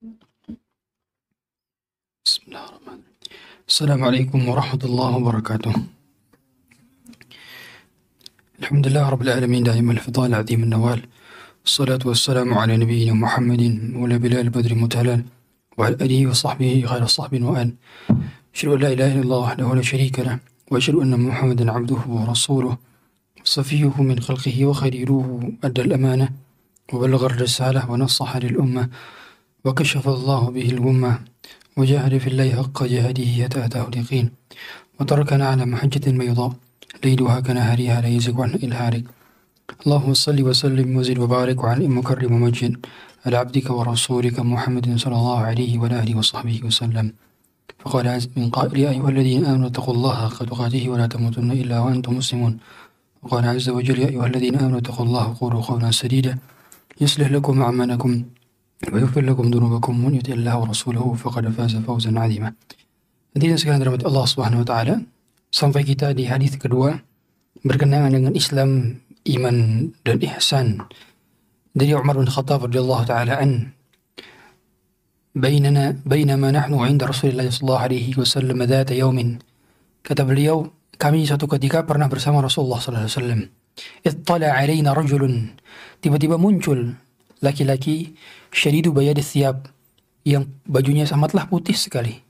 بسم الله الرحمن الرحيم السلام عليكم ورحمة الله وبركاته الحمد لله رب العالمين دائما الفضال عظيم النوال الصلاة والسلام على نبينا محمد مولى بلال بدر متهلال وعلى آله وصحبه غير الصحب وآل أشهد أن لا إله إلا الله وحده لا شريك له وأشهد أن محمدا عبده ورسوله صفيه من خلقه وخليله أدى الأمانة وبلغ الرسالة ونصح للأمة وكشف الله به الغمة وجاهد في الله حق جهاده حتى أتاه اليقين. وتركنا على محجة بيضاء ليلها كنهارها لا يزغ عنها إلا هالك. اللهم صل وسلم وزد وبارك وعن مكرم ومجد على عبدك ورسولك محمد صلى الله عليه وعلى آله وصحبه وسلم. فقال عز من قائل يا أيها الذين آمنوا اتقوا الله حق تقاته ولا تموتن إلا وأنتم مسلمون. وقال عز وجل يا أيها الذين آمنوا اتقوا الله وقولوا قولا سديدا يصلح لكم أعمالكم ويغفر لكم ذنوبكم ومن يطع الله ورسوله فقد فاز فوزا عظيما. Hadirin sekalian rahmat Allah Subhanahu wa taala, sampai kita di hadis kedua berkenaan dengan Islam, iman dan ihsan dari Umar bin Khattab radhiyallahu taala an بيننا بينما نحن عند رسول الله صلى الله عليه وسلم ذات يوم kata beliau kami suatu ketika pernah bersama Rasulullah sallallahu alaihi wasallam ittala alaina rajulun tiba-tiba muncul laki-laki syadidu bayad thiyab yang bajunya amatlah putih sekali.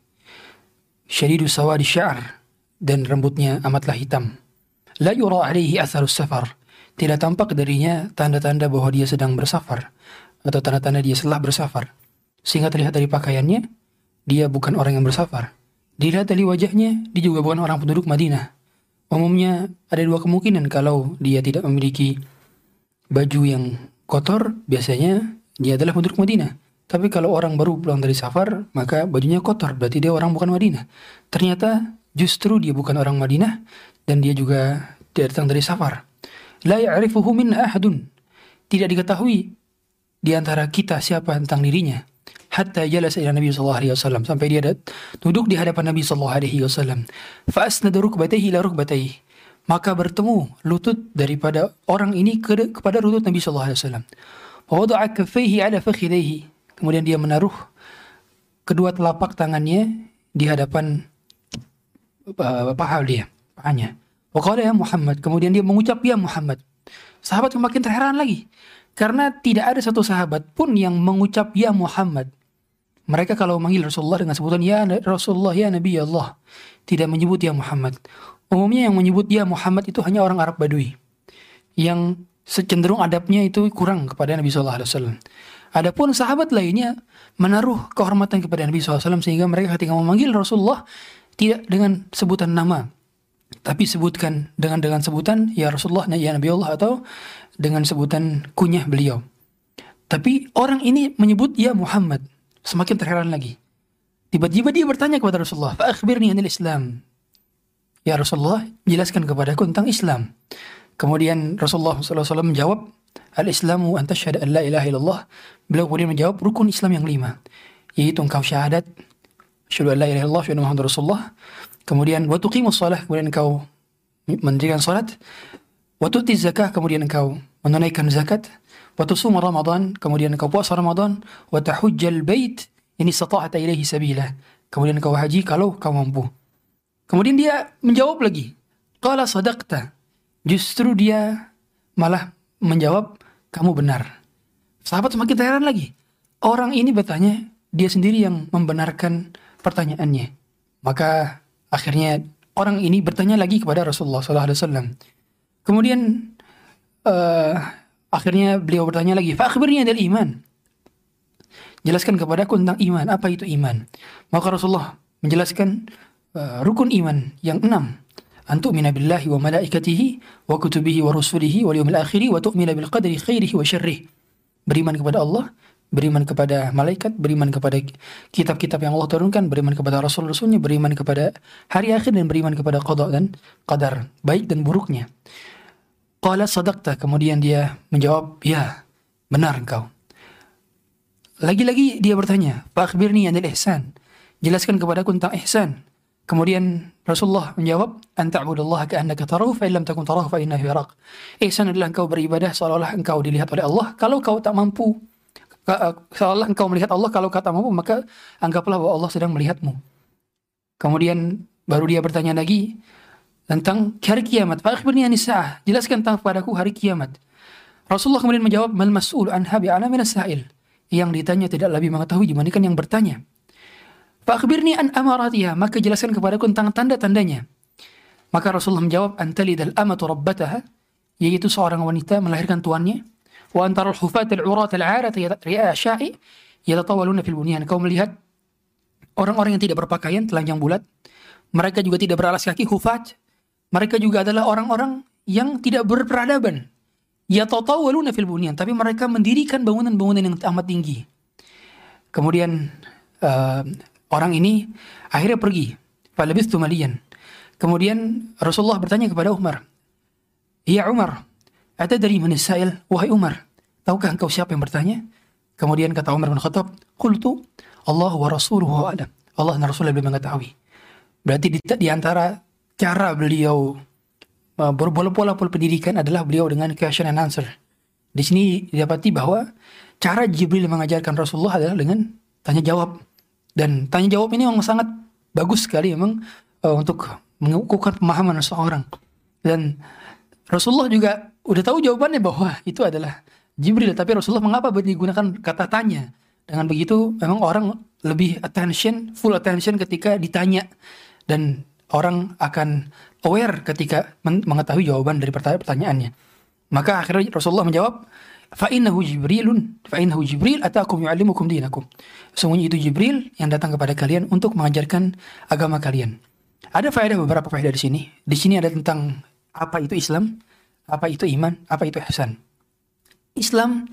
Syadidu sawadi sya'r dan rambutnya amatlah hitam. La yura alaihi atharus safar. Tidak tampak darinya tanda-tanda bahwa dia sedang bersafar atau tanda-tanda dia telah bersafar. Sehingga terlihat dari pakaiannya dia bukan orang yang bersafar. Dilihat dari wajahnya, dia juga bukan orang penduduk Madinah. Umumnya ada dua kemungkinan kalau dia tidak memiliki baju yang kotor, biasanya dia adalah penduduk Madinah. Tapi kalau orang baru pulang dari safar, maka bajunya kotor, berarti dia orang bukan Madinah. Ternyata justru dia bukan orang Madinah dan dia juga datang dari safar. La ya'rifuhu minna ahadun. Tidak diketahui di antara kita siapa tentang dirinya hatta jalasa ila Nabi sallallahu alaihi wasallam sampai dia duduk di hadapan Nabi sallallahu alaihi wasallam fa asnada rukbatayhi ila rukbatayhi maka bertemu lutut daripada orang ini ke, kepada lutut Nabi sallallahu alaihi wasallam. Wa wada'a kaffayhi ala fakhidayhi kemudian dia menaruh kedua telapak tangannya di hadapan uh, paha dia pahanya. Wa qala ya Muhammad kemudian dia mengucap ya Muhammad. Sahabat semakin terheran lagi. Karena tidak ada satu sahabat pun yang mengucap ya Muhammad. Mereka kalau memanggil Rasulullah dengan sebutan Ya Rasulullah, Ya Nabi Allah. Tidak menyebut Ya Muhammad. Umumnya yang menyebut Ya Muhammad itu hanya orang Arab Badui. Yang secenderung adabnya itu kurang kepada Nabi SAW. Adapun sahabat lainnya menaruh kehormatan kepada Nabi SAW sehingga mereka ketika memanggil Rasulullah tidak dengan sebutan nama. Tapi sebutkan dengan dengan sebutan Ya Rasulullah, Ya Nabi Allah atau dengan sebutan kunyah beliau. Tapi orang ini menyebut Ya Muhammad semakin terheran lagi. Tiba-tiba dia bertanya kepada Rasulullah, "Fa'akhbirni anil Islam." Ya Rasulullah, jelaskan kepadaku tentang Islam. Kemudian Rasulullah SAW menjawab, Al-Islamu antasyhadu an la ilaha illallah. Beliau kemudian menjawab rukun Islam yang lima. Yaitu engkau syahadat, syahada an la ilaha illallah, syahada Muhammad Rasulullah. Kemudian, wa tuqimu salah, kemudian engkau mendirikan salat. Wa tu'ti zakah, kemudian engkau menunaikan zakat. Wa tusum ramadhan, kemudian engkau puasa ramadhan, Wa tahujjal bait, ini sata'ata ilaihi sabila. Kemudian engkau haji kalau kau mampu kemudian dia menjawab lagi qala sadaqta justru dia malah menjawab kamu benar sahabat semakin heran lagi orang ini bertanya dia sendiri yang membenarkan pertanyaannya maka akhirnya orang ini bertanya lagi kepada Rasulullah SAW kemudian uh, Akhirnya beliau bertanya lagi, "Fa'akhbirni dari iman." Jelaskan kepadaku tentang iman. Apa itu iman? Maka Rasulullah menjelaskan uh, rukun iman yang enam. Antu mina billahi wa malaikatihi wa kutubihi wa rusulihi wa yawmil akhiri wa tu'mina bil qadri khairihi wa syarrih. Beriman kepada Allah, beriman kepada malaikat, beriman kepada kitab-kitab yang Allah turunkan, beriman kepada rasul-rasulnya, beriman kepada hari akhir dan beriman kepada qada dan qadar, baik dan buruknya. Qala sadaqta. Kemudian dia menjawab, ya, benar engkau. Lagi-lagi dia bertanya, Fa'akhbirni anil ihsan. Jelaskan kepadaku tentang ihsan. Kemudian Rasulullah menjawab, Anta'budallaha ka'annaka tarahu fa illam takun tarahu fa innahu yarak. Ihsan adalah engkau beribadah seolah-olah engkau dilihat oleh Allah. Kalau kau tak mampu seolah engkau melihat Allah kalau katamu maka anggaplah bahwa Allah sedang melihatmu. Kemudian baru dia bertanya lagi tentang hari kiamat. Fakhbirni anis sa'ah. Jelaskan tentang padaku hari kiamat. Rasulullah kemudian menjawab, "Mal mas'ul anha bi'ala min sa'il." Yang ditanya tidak lebih mengetahui dibandingkan yang bertanya. Fakhbirni an amaratiha, maka jelaskan kepadaku tentang tanda-tandanya. Maka Rasulullah menjawab, "Antalidal amatu rabbataha," yaitu seorang wanita melahirkan tuannya. Wa antarul hufat al-urat al-'arat ri'a sya'i yatatawaluna fil bunyan. Kau melihat orang-orang yang tidak berpakaian telanjang bulat, mereka juga tidak beralas kaki hufat. Mereka juga adalah orang-orang yang tidak berperadaban, Ya Yatatawaluna fil bunyan, tapi mereka mendirikan bangunan-bangunan yang amat tinggi. Kemudian uh, orang ini akhirnya pergi. Falabithtu malian. Kemudian Rasulullah bertanya kepada Umar, "Ya Umar, ada dari mana sa'il? Wahai Umar, tahukah engkau siapa yang bertanya?" Kemudian kata Umar bin Khattab, "Qultu Allah wa rasuluhu a'lam." Allah dan Rasulullah lebih mengetahui. Berarti di, di antara cara beliau Uh, berbola-bola pendidikan adalah beliau dengan question and answer. Di sini didapati bahwa cara Jibril mengajarkan Rasulullah adalah dengan tanya jawab. Dan tanya jawab ini memang sangat bagus sekali memang uh, untuk mengukuhkan pemahaman seseorang. Dan Rasulullah juga udah tahu jawabannya bahwa itu adalah Jibril. Tapi Rasulullah mengapa digunakan kata tanya? Dengan begitu memang orang lebih attention, full attention ketika ditanya. Dan orang akan aware ketika mengetahui jawaban dari pertanyaannya. Maka akhirnya Rasulullah menjawab, "Fa'innahu Jibrilun, fa'innahu Jibril atakum yu'allimukum dinakum." Sungguhnya itu Jibril yang datang kepada kalian untuk mengajarkan agama kalian. Ada faedah beberapa faedah di sini. Di sini ada tentang apa itu Islam, apa itu iman, apa itu ihsan. Islam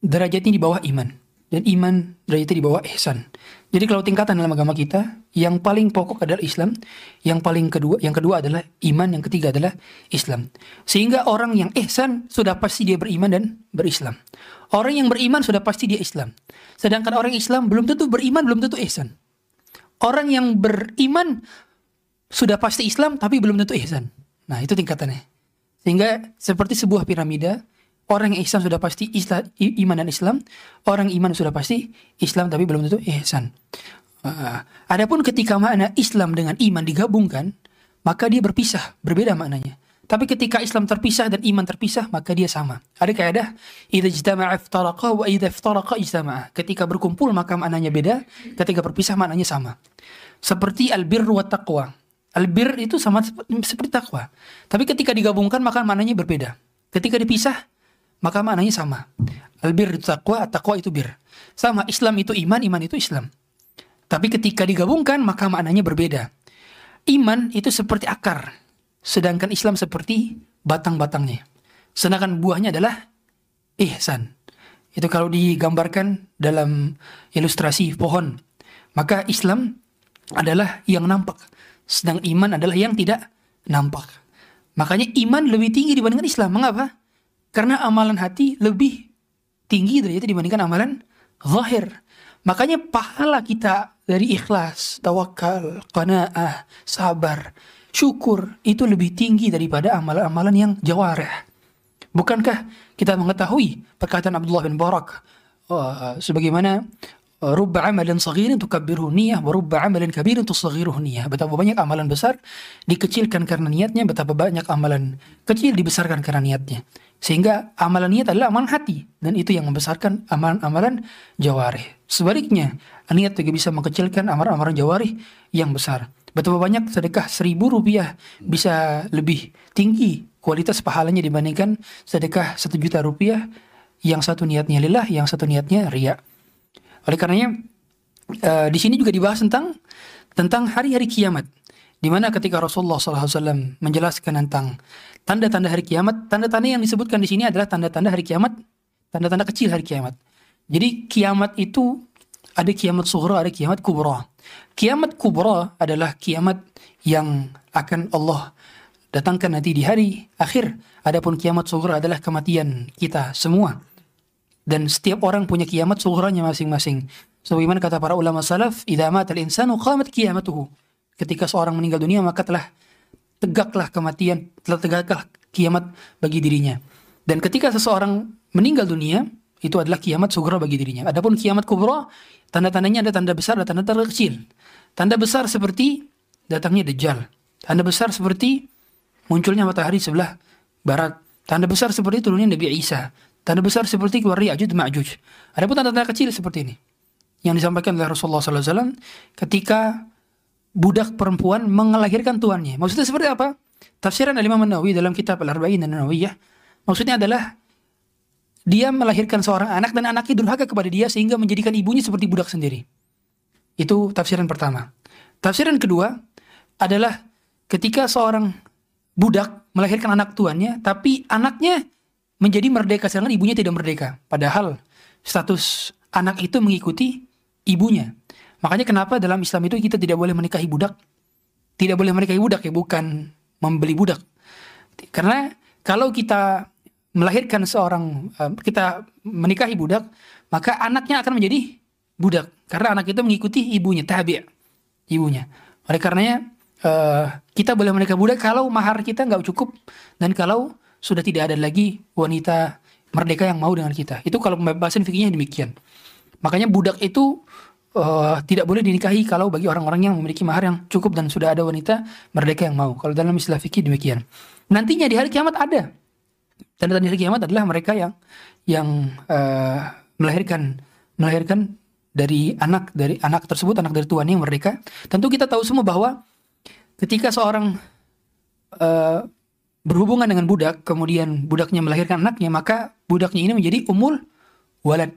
derajatnya di bawah iman dan iman derajatnya di bawah ihsan. Jadi kalau tingkatan dalam agama kita, yang paling pokok adalah Islam, yang paling kedua, yang kedua adalah iman, yang ketiga adalah Islam. Sehingga orang yang ihsan sudah pasti dia beriman dan berislam. Orang yang beriman sudah pasti dia Islam. Sedangkan orang Islam belum tentu beriman, belum tentu ihsan. Orang yang beriman sudah pasti Islam tapi belum tentu ihsan. Nah, itu tingkatannya. Sehingga seperti sebuah piramida, Orang yang Islam sudah pasti Islam, iman dan Islam. Orang iman sudah pasti Islam tapi belum tentu ihsan. Uh, adapun ketika makna Islam dengan iman digabungkan, maka dia berpisah, berbeda maknanya. Tapi ketika Islam terpisah dan iman terpisah, maka dia sama. Ada kaidah, idza iftaraqa wa idza iftaraqa ijtama'a. Ketika berkumpul maka maknanya beda, ketika berpisah maknanya sama. Seperti albir wa taqwa. Albir itu sama seperti takwa. Tapi ketika digabungkan maka maknanya berbeda. Ketika dipisah maka maknanya sama. Albir itu takwa, takwa itu bir. Sama, Islam itu iman, iman itu Islam. Tapi ketika digabungkan, maka maknanya berbeda. Iman itu seperti akar, sedangkan Islam seperti batang-batangnya. Sedangkan buahnya adalah ihsan. Itu kalau digambarkan dalam ilustrasi pohon. Maka Islam adalah yang nampak. Sedang iman adalah yang tidak nampak. Makanya iman lebih tinggi dibandingkan Islam. Mengapa? Karena amalan hati lebih tinggi derajatnya dibandingkan amalan zahir. Makanya pahala kita dari ikhlas, tawakal, qanaah, sabar, syukur itu lebih tinggi daripada amalan-amalan yang jawareh. Bukankah kita mengetahui perkataan Abdullah bin Barak uh, sebagaimana rubba amalan saghirin tukabbiruhu niyah wa rubba amalan kabirin tusaghiruhu niyah. Betapa banyak amalan besar dikecilkan karena niatnya, betapa banyak amalan kecil dibesarkan karena niatnya. Sehingga amalan niat adalah amalan hati dan itu yang membesarkan amalan-amalan jawarih. Sebaliknya, niat juga bisa mengecilkan amalan-amalan jawarih yang besar. Betapa banyak sedekah seribu rupiah bisa lebih tinggi kualitas pahalanya dibandingkan sedekah satu juta rupiah yang satu niatnya lillah, yang satu niatnya riak. Oleh karenanya uh, di sini juga dibahas tentang tentang hari-hari kiamat. Di mana ketika Rasulullah SAW menjelaskan tentang tanda-tanda hari kiamat, tanda-tanda yang disebutkan di sini adalah tanda-tanda hari kiamat, tanda-tanda kecil hari kiamat. Jadi kiamat itu ada kiamat sughra, ada kiamat kubra. Kiamat kubra adalah kiamat yang akan Allah datangkan nanti di hari akhir. Adapun kiamat sughra adalah kematian kita semua. Dan setiap orang punya kiamat sughranya masing-masing. Sebagaimana kata para ulama salaf, "Idza al-insanu qamat qiyamatuhu." Ketika seorang meninggal dunia maka telah tegaklah kematian, telah tegaklah kiamat bagi dirinya. Dan ketika seseorang meninggal dunia, itu adalah kiamat sugra bagi dirinya. Adapun kiamat kubra, tanda-tandanya ada tanda besar dan tanda-tanda kecil. Tanda besar seperti datangnya Dajjal. Tanda besar seperti munculnya matahari sebelah barat. Tanda besar seperti turunnya Nabi Isa. Tanda besar seperti keluar Ya'juj Ma'juj. Adapun tanda-tanda kecil seperti ini. Yang disampaikan oleh Rasulullah SAW ketika budak perempuan mengelahirkan tuannya. Maksudnya seperti apa? Tafsiran Al-Imam Nawawi dalam kitab Al-Arba'in dan Nawawiyah. Maksudnya adalah dia melahirkan seorang anak dan anaknya durhaka kepada dia sehingga menjadikan ibunya seperti budak sendiri. Itu tafsiran pertama. Tafsiran kedua adalah ketika seorang budak melahirkan anak tuannya, tapi anaknya menjadi merdeka sedangkan ibunya tidak merdeka. Padahal status anak itu mengikuti ibunya. Makanya kenapa dalam Islam itu kita tidak boleh menikahi budak? Tidak boleh menikahi budak ya, bukan membeli budak. Karena kalau kita melahirkan seorang uh, kita menikahi budak, maka anaknya akan menjadi budak karena anak itu mengikuti ibunya, tabi' ibunya. Oleh karenanya uh, kita boleh menikah budak kalau mahar kita nggak cukup dan kalau sudah tidak ada lagi wanita merdeka yang mau dengan kita. Itu kalau pembebasan fikihnya demikian. Makanya budak itu uh, tidak boleh dinikahi kalau bagi orang-orang yang memiliki mahar yang cukup dan sudah ada wanita merdeka yang mau. Kalau dalam istilah fikih demikian. Nantinya di hari kiamat ada tanda-tanda hari kiamat adalah mereka yang yang uh, melahirkan melahirkan dari anak dari anak tersebut anak dari tuannya yang merdeka. Tentu kita tahu semua bahwa ketika seorang uh, berhubungan dengan budak, kemudian budaknya melahirkan anaknya, maka budaknya ini menjadi umul walad.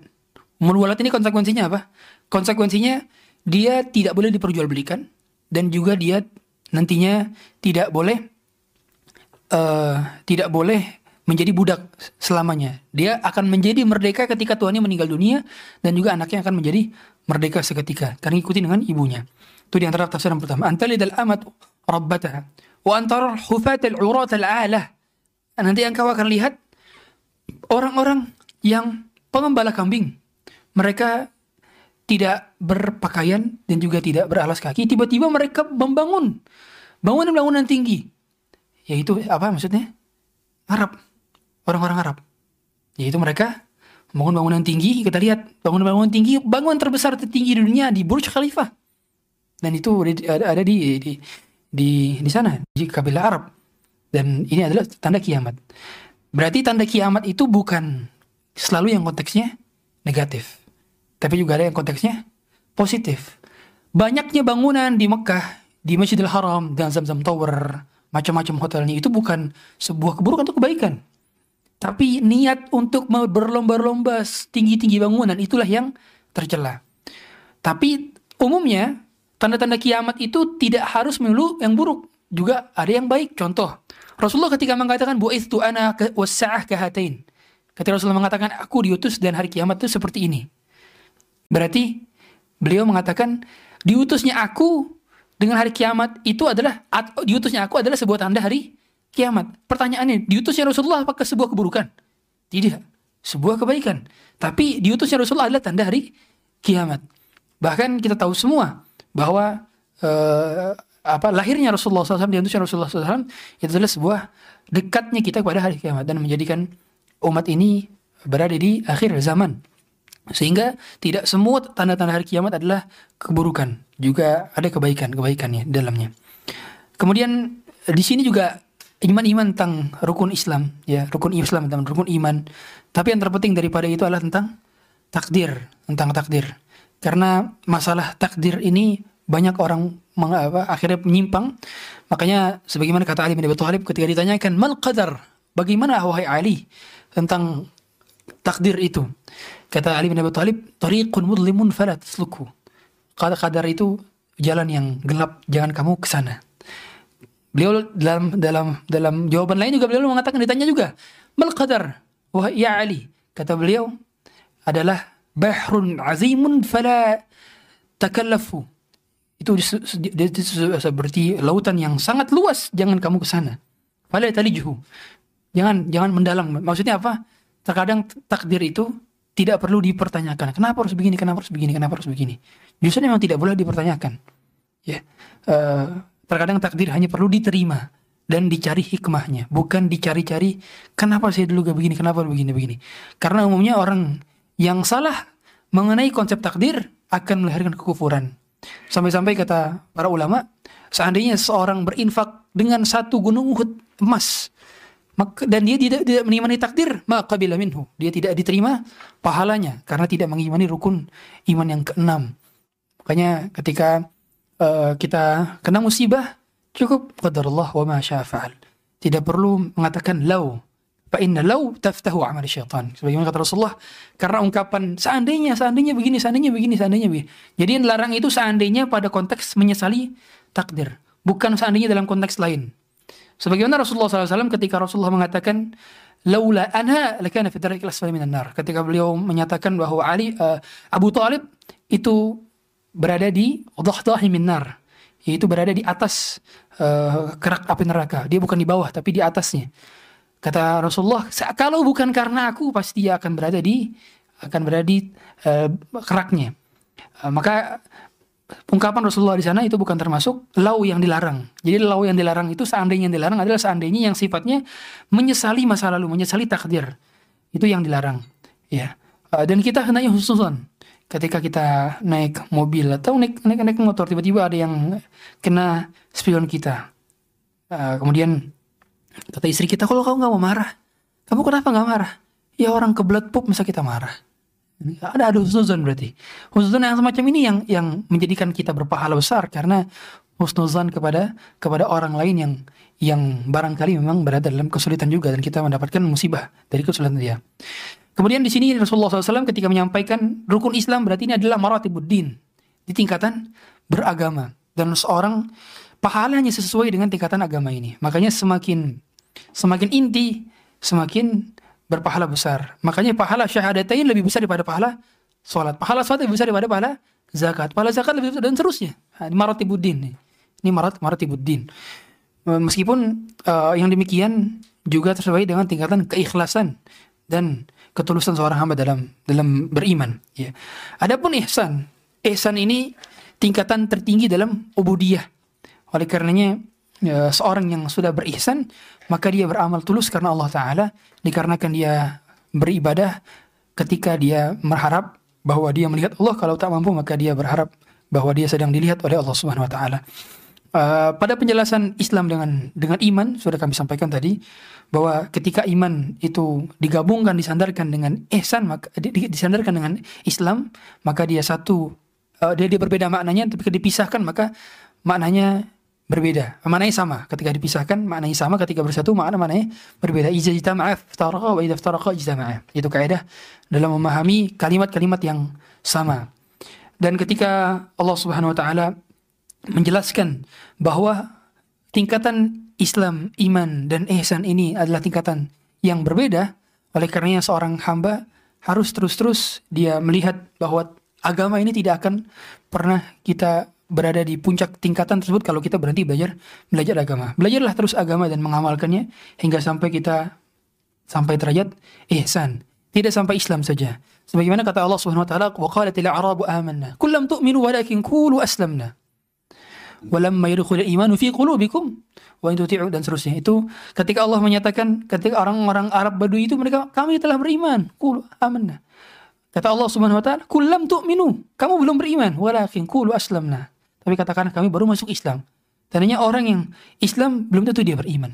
Umul walad ini konsekuensinya apa? Konsekuensinya dia tidak boleh diperjualbelikan dan juga dia nantinya tidak boleh uh, tidak boleh menjadi budak selamanya. Dia akan menjadi merdeka ketika tuannya meninggal dunia dan juga anaknya akan menjadi merdeka seketika karena ikuti dengan ibunya. Itu di antara tafsiran pertama. Antalidal amat rabbataha wa antara hufat al-urat al-alah. Nanti engkau akan lihat orang-orang yang pengembala kambing. Mereka tidak berpakaian dan juga tidak beralas kaki. Tiba-tiba mereka membangun bangunan-bangunan tinggi. Yaitu apa maksudnya? Arab orang-orang Arab. Yaitu mereka membangun bangunan tinggi, kita lihat bangunan-bangunan tinggi, bangunan terbesar tertinggi di dunia di Burj Khalifa. Dan itu ada, ada di, di di di sana di kabilah Arab. Dan ini adalah tanda kiamat. Berarti tanda kiamat itu bukan selalu yang konteksnya negatif. Tapi juga ada yang konteksnya positif. Banyaknya bangunan di Mekah, di Masjidil Haram, dan Zamzam Tower, macam-macam hotelnya itu bukan sebuah keburukan atau kebaikan. Tapi niat untuk berlomba-lomba tinggi-tinggi bangunan itulah yang tercela. Tapi umumnya tanda-tanda kiamat itu tidak harus melulu yang buruk, juga ada yang baik. Contoh, Rasulullah ketika mengatakan itu ana wasa'ah kahatain. Ketika Rasulullah mengatakan aku diutus dan hari kiamat itu seperti ini. Berarti beliau mengatakan diutusnya aku dengan hari kiamat itu adalah diutusnya aku adalah sebuah tanda hari kiamat. Pertanyaannya, diutusnya Rasulullah apakah sebuah keburukan? Tidak, sebuah kebaikan. Tapi diutusnya Rasulullah adalah tanda hari kiamat. Bahkan kita tahu semua bahwa uh, apa lahirnya Rasulullah SAW, diutusnya Rasulullah SAW itu adalah sebuah dekatnya kita kepada hari kiamat dan menjadikan umat ini berada di akhir zaman. Sehingga tidak semua tanda-tanda hari kiamat adalah keburukan, juga ada kebaikan-kebaikannya dalamnya. Kemudian di sini juga iman-iman tentang rukun Islam, ya, rukun Islam tentang rukun iman. Tapi yang terpenting daripada itu adalah tentang takdir, tentang takdir. Karena masalah takdir ini banyak orang meng, apa, akhirnya menyimpang. Makanya sebagaimana kata Ali bin Abi Thalib ketika ditanyakan mal qadar, bagaimana wahai Ali tentang takdir itu? Kata Ali bin Abi Thalib, tariqun mudlimun fala tasluku. Kata qadar itu jalan yang gelap, jangan kamu ke sana. Beliau dalam dalam dalam jawaban lain juga beliau mengatakan ditanya juga, "Mal qadar?" Wah, ya Ali. Kata beliau adalah bahrun azimun fala takallafu. Itu seperti lautan yang sangat luas, jangan kamu ke sana. Fala talijuhu. Jangan jangan mendalam. Maksudnya apa? Terkadang takdir itu tidak perlu dipertanyakan. Kenapa harus begini? Kenapa harus begini? Kenapa harus begini? Justru memang tidak boleh dipertanyakan. Ya. Uh, Terkadang takdir hanya perlu diterima dan dicari hikmahnya, bukan dicari-cari kenapa saya dulu gak begini, kenapa begini begini. Karena umumnya orang yang salah mengenai konsep takdir akan melahirkan kekufuran. Sampai-sampai kata para ulama, seandainya seorang berinfak dengan satu gunung Uhud emas, dan dia tidak tidak mengimani takdir, maka bila minhu. Dia tidak diterima pahalanya karena tidak mengimani rukun iman yang keenam. Makanya ketika uh, kita kena musibah, cukup qadarullah wa ma syafa'al. Tidak perlu mengatakan lau. Fa inna lau taftahu amal syaitan. Sebagaimana kata Rasulullah, karena ungkapan seandainya, seandainya begini, seandainya begini, seandainya begini. Jadi yang dilarang itu seandainya pada konteks menyesali takdir. Bukan seandainya dalam konteks lain. Sebagaimana Rasulullah SAW ketika Rasulullah mengatakan, laula anha lakana fi asfali minan nar. Ketika beliau menyatakan bahwa Ali uh, Abu Talib itu berada di dhahdahi min nar, yaitu berada di atas uh, kerak api neraka. Dia bukan di bawah tapi di atasnya. Kata Rasulullah, kalau bukan karena aku pasti dia akan berada di akan berada di uh, keraknya. Uh, maka ungkapan Rasulullah di sana itu bukan termasuk lau yang dilarang. Jadi lau yang dilarang itu seandainya yang dilarang adalah seandainya yang sifatnya menyesali masa lalu, menyesali takdir. Itu yang dilarang. Ya. Uh, dan kita hendaknya khususan ketika kita naik mobil atau naik naik, naik motor tiba-tiba ada yang kena spion kita. Uh, kemudian Kata istri kita, kalau kamu nggak mau marah, kamu kenapa nggak marah? Ya orang kebelet pup masa kita marah. Ada ada husnuzon berarti. Husnuzon yang semacam ini yang yang menjadikan kita berpahala besar karena husnuzon kepada kepada orang lain yang yang barangkali memang berada dalam kesulitan juga dan kita mendapatkan musibah dari kesulitan dia. Kemudian di sini Rasulullah SAW ketika menyampaikan rukun Islam berarti ini adalah maratibuddin di tingkatan beragama dan seorang pahalanya sesuai dengan tingkatan agama ini. Makanya semakin semakin inti, semakin berpahala besar. Makanya pahala syahadatain lebih besar daripada pahala sholat. Pahala sholat lebih besar daripada pahala zakat. Pahala zakat lebih besar dan seterusnya. Ini maratibuddin nih. Ini marat maratibuddin. Meskipun uh, yang demikian juga tersesuai dengan tingkatan keikhlasan dan ketulusan seorang hamba dalam dalam beriman. Ya. Adapun ihsan, ihsan ini tingkatan tertinggi dalam ubudiyah oleh karenanya ya, seorang yang sudah berihsan maka dia beramal tulus karena Allah Taala dikarenakan dia beribadah ketika dia berharap bahwa dia melihat Allah kalau tak mampu maka dia berharap bahwa dia sedang dilihat oleh Allah Subhanahu wa taala. Uh, pada penjelasan Islam dengan dengan iman sudah kami sampaikan tadi bahwa ketika iman itu digabungkan disandarkan dengan ihsan maka disandarkan dengan Islam maka dia satu uh, dia dia berbeda maknanya tapi dipisahkan maka maknanya berbeda. Maknanya sama. Ketika dipisahkan maknanya sama, ketika bersatu makna maknanya berbeda. Iza jitama'a iftaraqa wa idza iftaraqa jitama'a. Itu kaidah dalam memahami kalimat-kalimat yang sama. Dan ketika Allah Subhanahu wa taala menjelaskan bahwa tingkatan Islam, iman dan ihsan ini adalah tingkatan yang berbeda, oleh karenanya seorang hamba harus terus-terus dia melihat bahwa agama ini tidak akan pernah kita berada di puncak tingkatan tersebut kalau kita berhenti belajar belajar agama. Belajarlah terus agama dan mengamalkannya hingga sampai kita sampai derajat ihsan. Tidak sampai Islam saja. Sebagaimana kata Allah Subhanahu wa taala, "Wa qalatil a'rabu amanna." Kullam tu'minu walakin qulu aslamna. Walamma yadkhulul imanu fi qulubikum wa in dan seterusnya. Itu ketika Allah menyatakan ketika orang-orang Arab Badui itu mereka kami telah beriman, qulu amanna. Kata Allah Subhanahu wa taala, "Kullam tu'minu." Kamu belum beriman, walakin qulu aslamna. Tapi katakan kami baru masuk Islam. Tadinya orang yang Islam belum tentu dia beriman.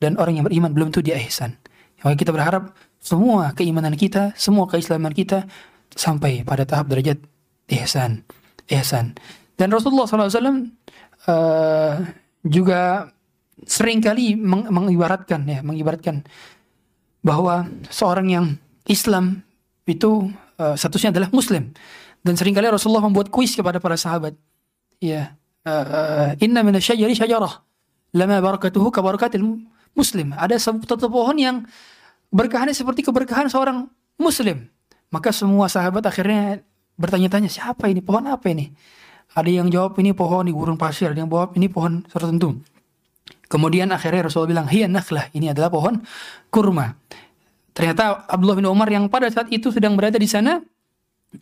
Dan orang yang beriman belum tentu dia ihsan. Maka kita berharap semua keimanan kita, semua keislaman kita sampai pada tahap derajat ihsan. Ihsan. Dan Rasulullah SAW uh, juga sering kali meng mengibaratkan ya, mengibaratkan bahwa seorang yang Islam itu uh, statusnya adalah Muslim. Dan sering kali Rasulullah membuat kuis kepada para sahabat ya uh, inna syajari syajarah. Lama barakatuhu ka barakatil muslim. Ada satu pohon yang berkahannya seperti keberkahan seorang muslim. Maka semua sahabat akhirnya bertanya-tanya siapa ini? Pohon apa ini? Ada yang jawab ini pohon di gurun pasir. Ada yang jawab ini pohon tertentu. Kemudian akhirnya Rasulullah bilang hiya nakhlah. Ini adalah pohon kurma. Ternyata Abdullah bin Umar yang pada saat itu sedang berada di sana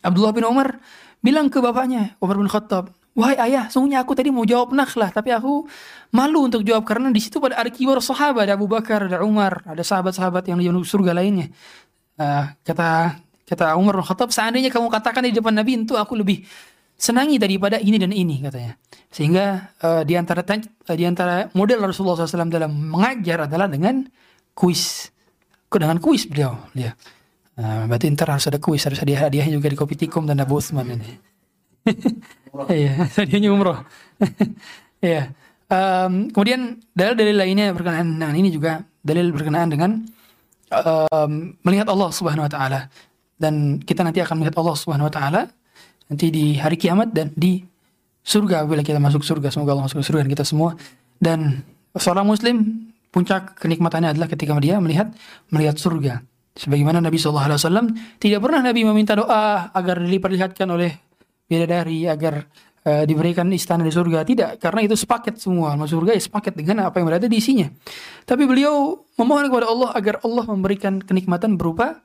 Abdullah bin Umar bilang ke bapaknya Umar bin Khattab Wahai ayah, sungguhnya aku tadi mau jawab nakhlah, tapi aku malu untuk jawab karena di situ pada ada kibar sahabat, ada Abu Bakar, ada Umar, ada sahabat-sahabat yang di surga lainnya. Uh, kata Kata Umar bin Khattab, seandainya kamu katakan di depan Nabi itu aku lebih senangi daripada ini dan ini katanya. Sehingga uh, di antara uh, di antara model Rasulullah SAW dalam mengajar adalah dengan kuis. Dengan kuis beliau. Ya. Uh, berarti ntar harus ada kuis, harus ada hadiah juga di Kopi Tikum dan Abu Uthman ini. Iya, hadiahnya umroh. Iya. um, kemudian dalil-dalil lainnya berkenaan dengan ini juga dalil berkenaan dengan um, melihat Allah Subhanahu wa taala. Dan kita nanti akan melihat Allah Subhanahu wa taala nanti di hari kiamat dan di surga bila kita masuk surga. Semoga Allah masuk surga dan kita semua. Dan seorang muslim puncak kenikmatannya adalah ketika dia melihat melihat surga. Sebagaimana Nabi saw tidak pernah Nabi meminta doa agar diperlihatkan oleh bidadari agar uh, diberikan istana di surga tidak karena itu sepaket semua masuk surga ya sepaket dengan apa yang berada di isinya tapi beliau memohon kepada Allah agar Allah memberikan kenikmatan berupa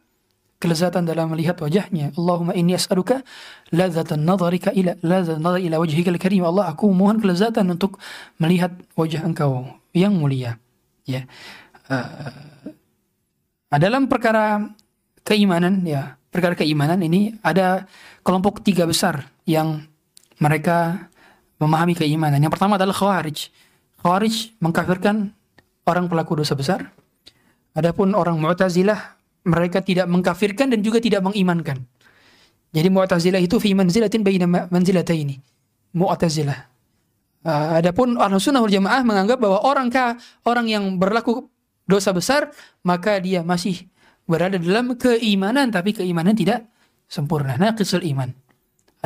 kelezatan dalam melihat wajahnya. Allahumma inni as'aluka ladzatan nadharika ila ladzatan nadhar ila wajhika al-karim. Allah aku mohon kelezatan untuk melihat wajah engkau yang mulia. Ya. Uh, dalam perkara keimanan ya, perkara keimanan ini ada kelompok tiga besar yang mereka memahami keimanan. Yang pertama adalah Khawarij. Khawarij mengkafirkan orang pelaku dosa besar. Adapun orang Mu'tazilah mereka tidak mengkafirkan dan juga tidak mengimankan. Jadi Mu'tazilah itu fi manzilatin baina manzilataini. Mu'tazilah. Uh, adapun Ahlussunnah wal Jamaah menganggap bahwa orang ka, orang yang berlaku dosa besar maka dia masih berada dalam keimanan tapi keimanan tidak sempurna. Kesel iman.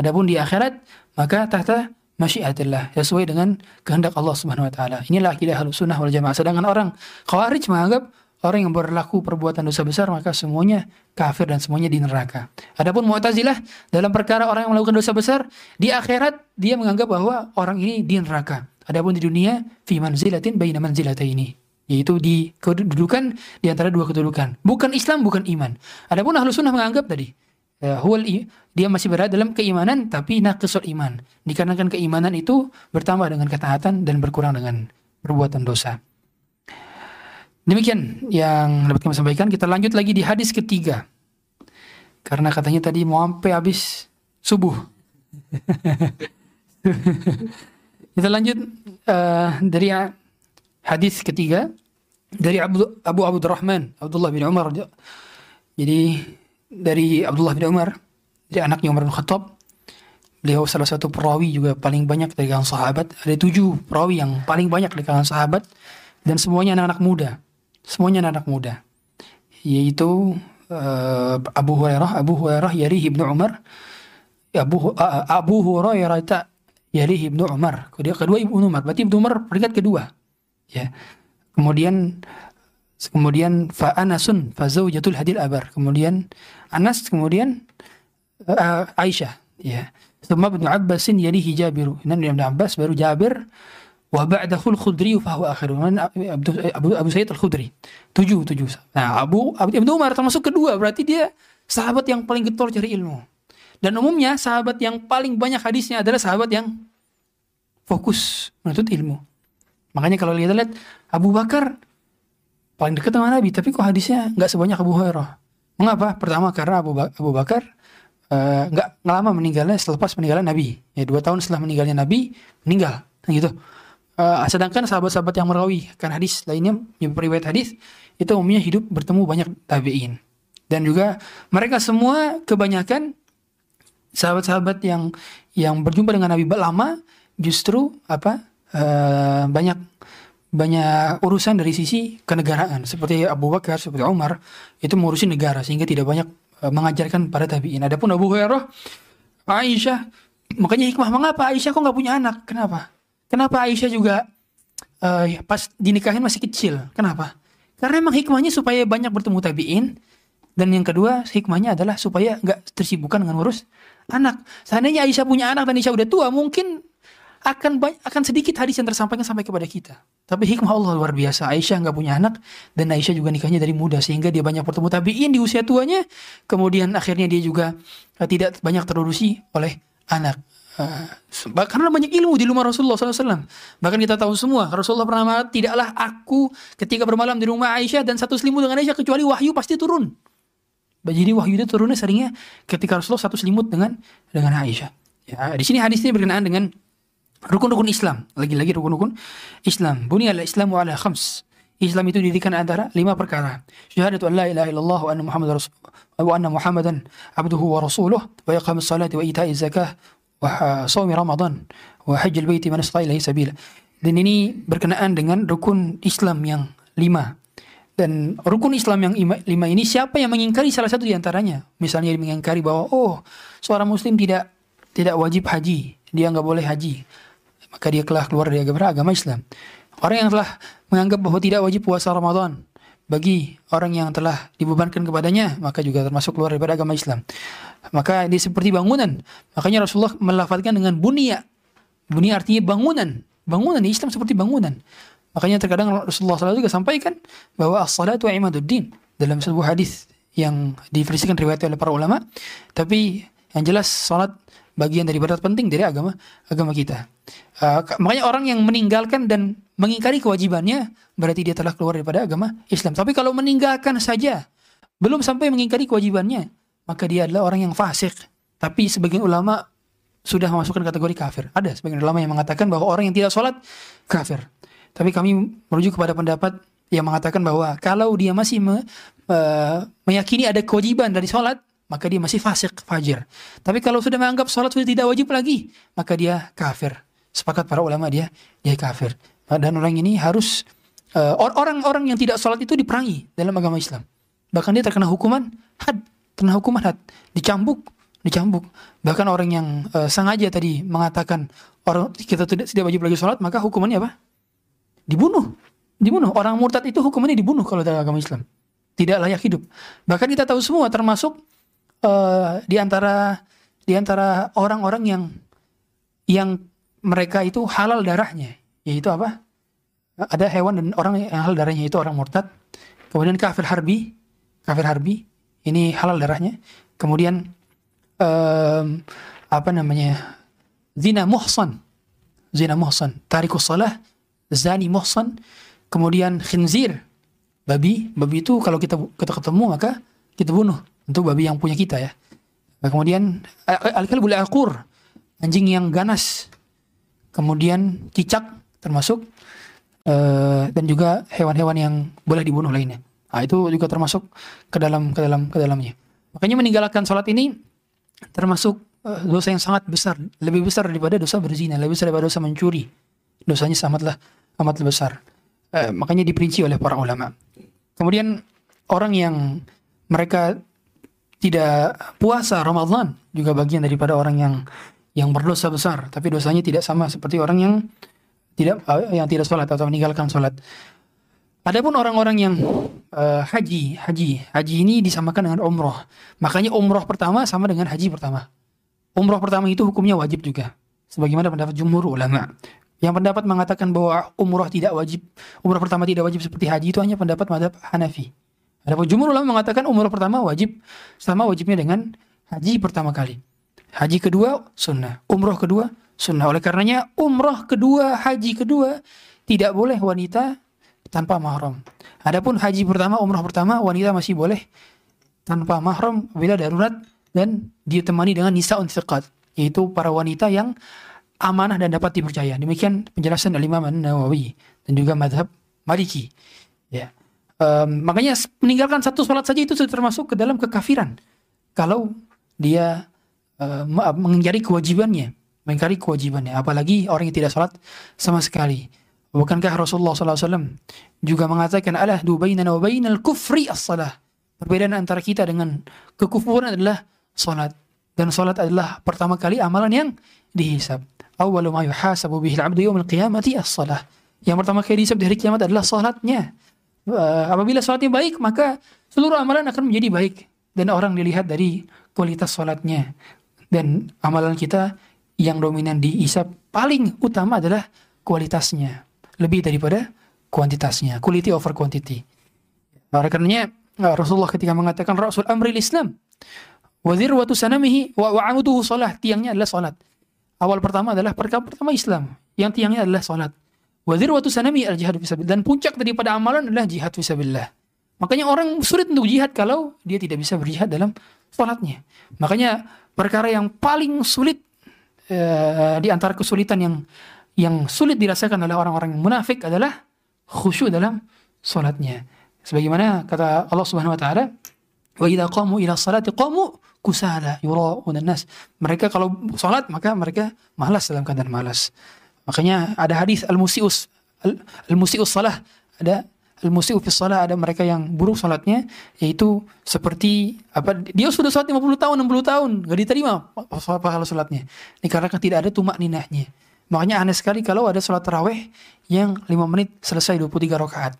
Adapun di akhirat maka tahta masyiatillah sesuai dengan kehendak Allah Subhanahu wa taala. Inilah akidah Ahlussunnah wal Jamaah. Sedangkan orang Khawarij menganggap orang yang berlaku perbuatan dosa besar maka semuanya kafir dan semuanya di neraka. Adapun Mu'tazilah dalam perkara orang yang melakukan dosa besar di akhirat dia menganggap bahwa orang ini di neraka. Adapun di dunia fi manzilatin baina manzilataini yaitu di kedudukan di antara dua kedudukan. Bukan Islam, bukan iman. Adapun ahlu sunnah menganggap tadi huwal dia masih berada dalam keimanan tapi naqisul iman. Dikarenakan keimanan itu bertambah dengan ketaatan dan berkurang dengan perbuatan dosa. Demikian yang dapat kami sampaikan. Kita lanjut lagi di hadis ketiga. Karena katanya tadi mau sampai habis subuh. Kita lanjut uh, dari hadis ketiga dari Abu Abu Abdurrahman Abdullah bin Umar. Jadi dari Abdullah bin Umar, dari anaknya Umar bin Khattab. Beliau salah satu perawi juga paling banyak dari kalangan sahabat. Ada tujuh perawi yang paling banyak dari kalangan sahabat. Dan semuanya anak-anak muda. Semuanya anak muda. Yaitu uh, Abu Hurairah. Abu Hurairah Yarih ibnu Umar. Abu uh, Abu Hurairah tak Yarih ibnu Umar. Kedua kedua ibnu Umar. Berarti ibnu Umar peringkat kedua. Ya. Kemudian kemudian fa Anasun fa zaujatul hadil abar kemudian Anas kemudian uh, Aisyah ya Thumma Ibnu Abbasin yalihi Jabiru. Nan Ibnu Abbas baru Jabir wa ba'dahu al-Khudri fa huwa. Abu, Abu, Abu al-Khudri. Tujuh, tujuh. Nah, Abu, Abu Ibnu Umar termasuk kedua, berarti dia sahabat yang paling getol cari ilmu. Dan umumnya sahabat yang paling banyak hadisnya adalah sahabat yang fokus menuntut ilmu. Makanya kalau lihat-lihat Abu Bakar paling dekat dengan Nabi, tapi kok hadisnya nggak sebanyak Abu Hurairah. Mengapa? Pertama karena Abu, ba Abu Bakar uh, nggak lama meninggalnya selepas meninggalnya Nabi. Ya dua tahun setelah meninggalnya Nabi meninggal, gitu. Uh, sedangkan sahabat-sahabat yang merawikan hadis lainnya riwayat hadis itu umumnya hidup bertemu banyak tabi'in. Dan juga mereka semua kebanyakan sahabat-sahabat yang yang berjumpa dengan Nabi lama justru apa uh, banyak banyak urusan dari sisi kenegaraan seperti Abu Bakar seperti Umar itu mengurusi negara sehingga tidak banyak uh, mengajarkan para tabiin. Adapun Abu Hurairah, Aisyah, makanya hikmah mengapa Aisyah kok nggak punya anak? Kenapa? Kenapa Aisyah juga uh, pas dinikahin masih kecil? Kenapa? Karena emang hikmahnya supaya banyak bertemu tabiin dan yang kedua hikmahnya adalah supaya nggak tersibukkan dengan urus anak. Seandainya Aisyah punya anak dan Aisyah udah tua, mungkin akan akan sedikit hadis yang tersampaikan sampai kepada kita. Tapi hikmah Allah luar biasa. Aisyah nggak punya anak dan Aisyah juga nikahnya dari muda sehingga dia banyak bertemu tabiin di usia tuanya. Kemudian akhirnya dia juga uh, tidak banyak terurusi oleh anak. Uh, karena banyak ilmu di rumah Rasulullah SAW. Bahkan kita tahu semua, Rasulullah pernah mengatakan, tidaklah aku ketika bermalam di rumah Aisyah dan satu selimut dengan Aisyah kecuali wahyu pasti turun. Jadi wahyu itu turunnya seringnya ketika Rasulullah satu selimut dengan dengan Aisyah. Ya, di sini hadis ini berkenaan dengan rukun-rukun Islam. Lagi-lagi rukun-rukun Islam. Bunya al-Islamu ala khams. Islam itu didirikan antara lima perkara. Syahadatu an la ilaha illallah wa anna Muhammad rasul wa anna Muhammadan abduhu wa rasuluh wa iqamis salati wa ita'i zakah wa sawmi ramadan wa hajjil baiti man istata ilaihi sabila. Dan ini berkenaan dengan rukun Islam yang lima. Dan rukun Islam yang lima ini siapa yang mengingkari salah satu di antaranya? Misalnya mengingkari bahwa oh seorang muslim tidak tidak wajib haji, dia nggak boleh haji, maka dia telah keluar dari agama, Islam. Orang yang telah menganggap bahwa tidak wajib puasa Ramadan bagi orang yang telah dibebankan kepadanya, maka juga termasuk keluar daripada agama Islam. Maka dia seperti bangunan. Makanya Rasulullah melafalkan dengan bunia. Bunia artinya bangunan. Bangunan di Islam seperti bangunan. Makanya terkadang Rasulullah SAW juga sampaikan bahwa as-salatu imaduddin dalam sebuah hadis yang diversikan riwayat oleh para ulama. Tapi yang jelas salat bagian dari ibadat penting dari agama agama kita. Uh, makanya orang yang meninggalkan dan mengingkari kewajibannya berarti dia telah keluar daripada agama Islam. Tapi kalau meninggalkan saja belum sampai mengingkari kewajibannya, maka dia adalah orang yang fasik. Tapi sebagian ulama sudah memasukkan kategori kafir. Ada sebagian ulama yang mengatakan bahwa orang yang tidak sholat kafir. Tapi kami merujuk kepada pendapat yang mengatakan bahwa kalau dia masih me, uh, meyakini ada kewajiban dari sholat, maka dia masih fasik, fajir. Tapi kalau sudah menganggap sholat sudah tidak wajib lagi, maka dia kafir. Sepakat para ulama dia dia kafir. Dan orang ini harus uh, orang-orang yang tidak sholat itu diperangi dalam agama Islam. Bahkan dia terkena hukuman had, kena hukuman had, dicambuk, dicambuk. Bahkan orang yang uh, sengaja tadi mengatakan orang kita tidak tidak wajib lagi sholat, maka hukumannya apa? dibunuh. Dibunuh. Orang murtad itu hukumannya dibunuh kalau dalam agama Islam. Tidak layak hidup. Bahkan kita tahu semua termasuk uh, di antara di antara orang-orang yang yang mereka itu halal darahnya, yaitu apa? Ada hewan dan orang yang halal darahnya itu orang murtad. Kemudian kafir harbi, kafir harbi, ini halal darahnya. Kemudian um, apa namanya? Zina muhsan. Zina muhsan. Tarikus salah zani muhsan, kemudian khinzir, babi. Babi itu kalau kita kita ketemu maka kita bunuh untuk babi yang punya kita ya. Nah, kemudian al-kalbul akur, anjing yang ganas. Kemudian cicak termasuk uh, dan juga hewan-hewan yang boleh dibunuh lainnya. Nah, itu juga termasuk ke dalam ke dalam ke dalamnya. Makanya meninggalkan sholat ini termasuk uh, dosa yang sangat besar, lebih besar daripada dosa berzina, lebih besar daripada dosa mencuri. Dosanya sangatlah amat besar. Eh, makanya diperinci oleh para ulama. Kemudian orang yang mereka tidak puasa Ramadan juga bagian daripada orang yang yang berdosa besar, tapi dosanya tidak sama seperti orang yang tidak eh, yang tidak sholat atau meninggalkan sholat. Adapun orang-orang yang uh, haji, haji, haji ini disamakan dengan umroh. Makanya umroh pertama sama dengan haji pertama. Umroh pertama itu hukumnya wajib juga. Sebagaimana pendapat jumhur ulama. Yang pendapat mengatakan bahwa umrah tidak wajib, umrah pertama tidak wajib seperti haji itu hanya pendapat madhab Hanafi. Ada jumhur ulama mengatakan umrah pertama wajib sama wajibnya dengan haji pertama kali. Haji kedua sunnah, umrah kedua sunnah. Oleh karenanya umrah kedua, haji kedua tidak boleh wanita tanpa mahram. Adapun haji pertama, umrah pertama wanita masih boleh tanpa mahram bila darurat dan ditemani dengan nisa untiqat yaitu para wanita yang amanah dan dapat dipercaya. Demikian penjelasan dari Imam Nawawi dan juga madhab Maliki. Ya. Um, makanya meninggalkan satu sholat saja itu sudah termasuk ke dalam kekafiran. Kalau dia uh, mengingkari kewajibannya, mengingkari kewajibannya. Apalagi orang yang tidak sholat sama sekali. Bukankah Rasulullah SAW juga mengatakan Allah du bainana wa bainal kufri as-salah. Perbedaan antara kita dengan kekufuran adalah sholat. Dan sholat adalah pertama kali amalan yang dihisab awwalu ma yuhasabu bihi al-'abdu yawm al-qiyamati as-salah. Yang pertama kali dihisab di hari kiamat adalah salatnya. Uh, apabila salatnya baik, maka seluruh amalan akan menjadi baik dan orang dilihat dari kualitas salatnya. Dan amalan kita yang dominan di isab paling utama adalah kualitasnya, lebih daripada kuantitasnya, quality over quantity. Oleh karenanya Rasulullah ketika mengatakan Rasul amri Islam wa dzirwatu sanamihi wa wa'amuduhu salah, tiangnya adalah salat. Awal pertama adalah perkara pertama Islam, yang tiangnya adalah salat. Wazir waktu sanami al jihad fisabilillah dan puncak daripada amalan adalah jihad fisabilillah. Makanya orang sulit untuk jihad kalau dia tidak bisa berjihad dalam sholatnya. Makanya perkara yang paling sulit uh, di antara kesulitan yang yang sulit dirasakan oleh orang-orang munafik adalah khusyuk dalam sholatnya. Sebagaimana kata Allah Subhanahu wa taala, "Wa qamu ila salati qamu kusala yura'un nas." Mereka kalau sholat maka mereka malas dalam keadaan malas. Makanya ada hadis al-musius al-musius salah ada al-musi'u fi salah ada mereka yang buruk salatnya yaitu seperti apa dia sudah salat 50 tahun 60 tahun gak diterima pahala salatnya. Dikarenakan tidak ada tumak ninahnya. Makanya aneh sekali kalau ada salat taraweh yang 5 menit selesai 23 rakaat.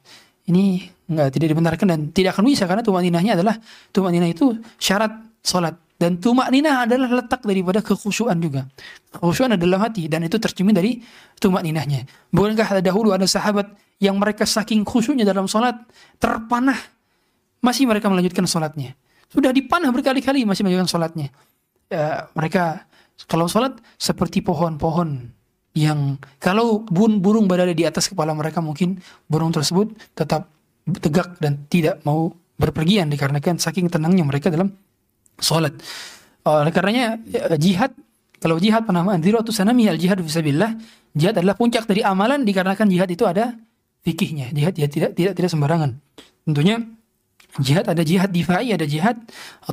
Ini nggak tidak dibenarkan dan tidak akan bisa karena tumak ninahnya adalah tumak ninah itu syarat salat dan tumak ninah adalah letak daripada kekhusyuan juga. Kekhusyuan adalah hati dan itu tercermin dari tumak ninahnya. Bukankah dahulu ada sahabat yang mereka saking khusyuknya dalam sholat terpanah masih mereka melanjutkan sholatnya. Sudah dipanah berkali-kali masih melanjutkan sholatnya. Ya, mereka kalau sholat seperti pohon-pohon yang kalau burung-burung berada di atas kepala mereka mungkin burung tersebut tetap tegak dan tidak mau berpergian dikarenakan saking tenangnya mereka dalam Salat. Oleh karenanya ya, jihad kalau jihad penamaan dziratu sanami al jihad fisabilillah, jihad adalah puncak dari amalan dikarenakan jihad itu ada fikihnya. Jihad ya tidak tidak tidak sembarangan. Tentunya jihad ada jihad difai, ada jihad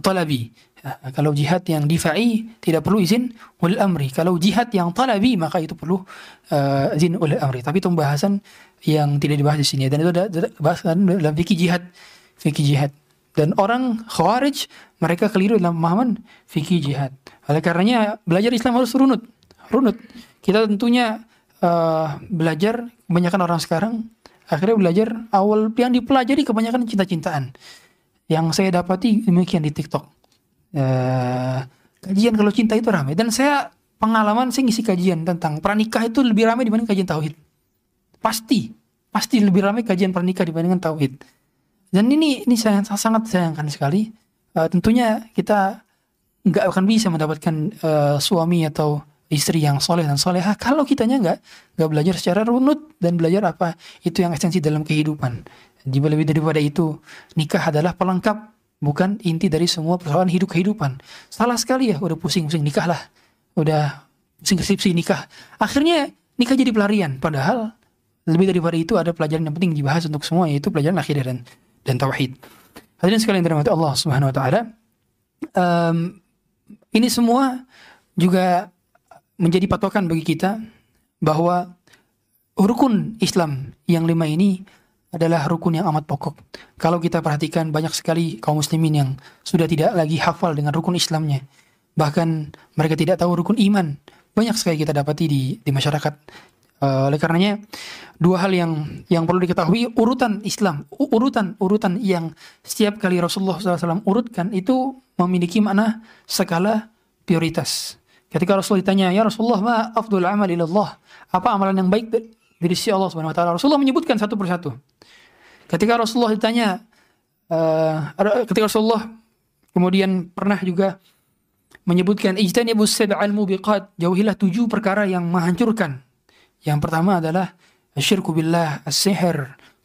talabi. Ya, kalau jihad yang difai tidak perlu izin ulil amri. Kalau jihad yang talabi maka itu perlu uh, izin ulil amri. Tapi itu pembahasan yang tidak dibahas di sini dan itu ada bahas dalam fikih jihad. Fikih jihad. Dan orang khawarij mereka keliru dalam pemahaman fikih jihad. Oleh karenanya belajar Islam harus runut. Runut. Kita tentunya uh, belajar kebanyakan orang sekarang akhirnya belajar awal yang dipelajari kebanyakan cinta-cintaan. Yang saya dapati demikian di TikTok. Uh, kajian kalau cinta itu ramai dan saya pengalaman saya ngisi kajian tentang pranikah itu lebih ramai dibanding kajian tauhid. Pasti, pasti lebih ramai kajian pranikah dibandingkan tauhid. Dan ini ini saya sangat sayangkan sekali. Uh, tentunya kita nggak akan bisa mendapatkan uh, suami atau istri yang soleh dan soleha kalau kitanya nggak nggak belajar secara runut dan belajar apa itu yang esensi dalam kehidupan. Jadi lebih daripada itu nikah adalah pelengkap bukan inti dari semua persoalan hidup kehidupan. Salah sekali ya udah pusing-pusing nikah lah, udah pusing skripsi nikah. Akhirnya nikah jadi pelarian. Padahal lebih daripada itu ada pelajaran yang penting dibahas untuk semua yaitu pelajaran akhirat dan dan tauhid. Hadirin sekalian dirahmati Allah Subhanahu wa taala. Um, ini semua juga menjadi patokan bagi kita bahwa rukun Islam yang lima ini adalah rukun yang amat pokok. Kalau kita perhatikan banyak sekali kaum muslimin yang sudah tidak lagi hafal dengan rukun Islamnya. Bahkan mereka tidak tahu rukun iman. Banyak sekali kita dapati di, di masyarakat Uh, oleh karenanya dua hal yang yang perlu diketahui urutan Islam urutan urutan yang setiap kali Rasulullah SAW urutkan itu memiliki makna skala prioritas. Ketika Rasul ditanya ya Rasulullah ma afdul amal ilallah apa amalan yang baik dari sisi Allah Subhanahu Wa Taala Rasulullah menyebutkan satu persatu. Ketika Rasulullah ditanya uh, ketika Rasulullah kemudian pernah juga menyebutkan ijtanibus sab'al mubiqat jauhilah tujuh perkara yang menghancurkan yang pertama adalah syirku billah,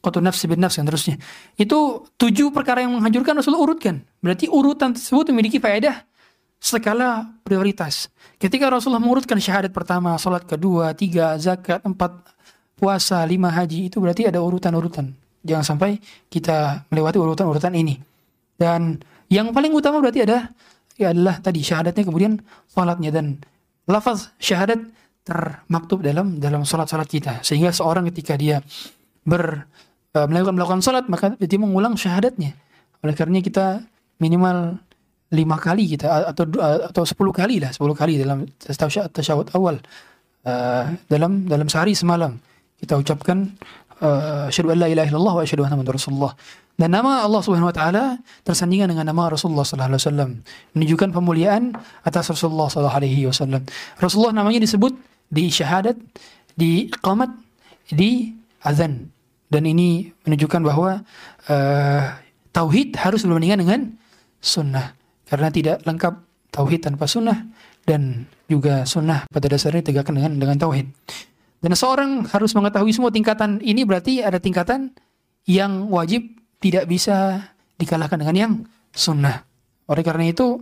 qatun nafsi bin nafs dan terusnya. Itu tujuh perkara yang menghancurkan Rasul urutkan. Berarti urutan tersebut memiliki faedah skala prioritas. Ketika Rasulullah mengurutkan syahadat pertama, salat kedua, tiga, zakat, empat, puasa, lima haji, itu berarti ada urutan-urutan. Jangan sampai kita melewati urutan-urutan ini. Dan yang paling utama berarti ada ya adalah tadi syahadatnya kemudian salatnya dan lafaz syahadat termaktub dalam dalam sholat-sholat kita. Sehingga seorang ketika dia ber uh, melakukan melakukan sholat maka dia mengulang syahadatnya. Oleh karenanya kita minimal lima kali kita atau atau sepuluh kali lah sepuluh kali dalam tasyahud awal. Uh, dalam dalam sehari semalam kita ucapkan uh, asyhadu an la ilaha illallah wa asyhadu anna rasulullah dan nama Allah Subhanahu wa taala tersandingan dengan nama Rasulullah sallallahu alaihi wasallam menunjukkan pemuliaan atas Rasulullah sallallahu alaihi wasallam Rasulullah namanya disebut di syahadat, di iqamat, di azan. Dan ini menunjukkan bahwa uh, tauhid harus berbandingan dengan sunnah. Karena tidak lengkap tauhid tanpa sunnah dan juga sunnah pada dasarnya tegakkan dengan dengan tauhid. Dan seorang harus mengetahui semua tingkatan ini berarti ada tingkatan yang wajib tidak bisa dikalahkan dengan yang sunnah. Oleh karena itu,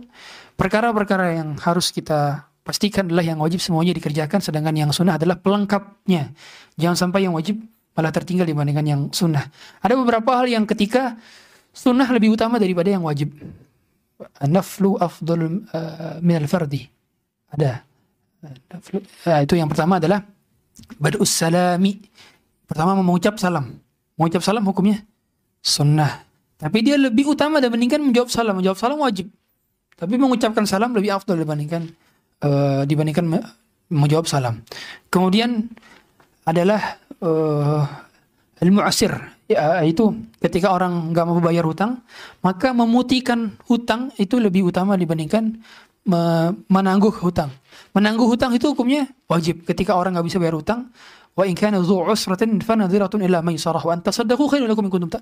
perkara-perkara yang harus kita pastikan adalah yang wajib semuanya dikerjakan, sedangkan yang sunnah adalah pelengkapnya. Jangan sampai yang wajib malah tertinggal dibandingkan yang sunnah. Ada beberapa hal yang ketika sunnah lebih utama daripada yang wajib. Naflu afdul uh, min al-fardi. Ada. Uh, itu yang pertama adalah badus salami. Pertama mengucap salam. Mengucap salam hukumnya sunnah. Tapi dia lebih utama dibandingkan menjawab salam. Menjawab salam wajib. Tapi mengucapkan salam lebih afdal dibandingkan uh, dibandingkan me menjawab salam. Kemudian adalah uh, ilmu asir ya, itu ketika orang nggak mau bayar hutang maka memutihkan hutang itu lebih utama dibandingkan me menangguh hutang menangguh hutang itu hukumnya wajib ketika orang nggak bisa bayar hutang in kana dzu usratin fanadhiratun ila maisarah wa antasaddaqu khairun lakum in kuntum.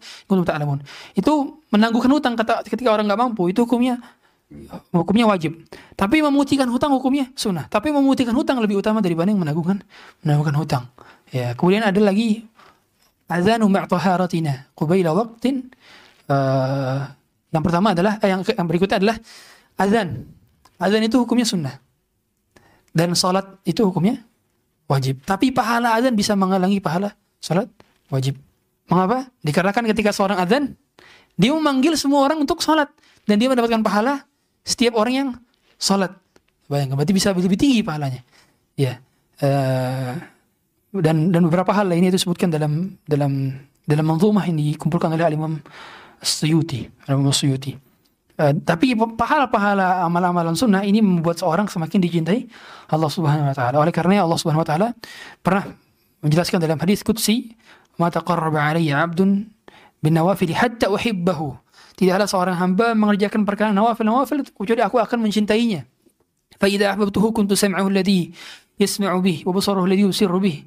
Itu menangguhkan hutang kata ketika orang nggak mampu itu hukumnya hukumnya wajib. Tapi memutihkan hutang hukumnya sunnah. Tapi memutihkan hutang lebih utama dibanding menangguhkan menangguhkan hutang. Ya, kemudian ada lagi azanu ma'taharatina qabaila waqtin uh, yang pertama adalah eh, yang, yang berikutnya adalah azan. Azan itu hukumnya sunnah. Dan salat itu hukumnya wajib. Tapi pahala azan bisa menghalangi pahala salat wajib. Mengapa? Dikarenakan ketika seorang azan, dia memanggil semua orang untuk salat dan dia mendapatkan pahala setiap orang yang salat. Bayangkan, berarti bisa lebih tinggi pahalanya. Ya. Uh, dan dan beberapa hal lainnya itu disebutkan dalam dalam dalam manzumah ini dikumpulkan oleh Imam Suyuti, Imam Suyuti. Uh, tapi pahala-pahala amal-amalan sunnah ini membuat seorang semakin dicintai Allah Subhanahu wa taala. Oleh karena Allah Subhanahu wa taala pernah menjelaskan dalam hadis qudsi, "Ma taqarraba 'alayya 'abdun bin nawafil hatta uhibbahu." Tidaklah seorang hamba mengerjakan perkara nawafil-nawafil kecuali aku akan mencintainya. Fa idza ahbabtuhu kuntu sam'ahu alladhi yasma'u bih wa basaruhu alladhi yusirru bih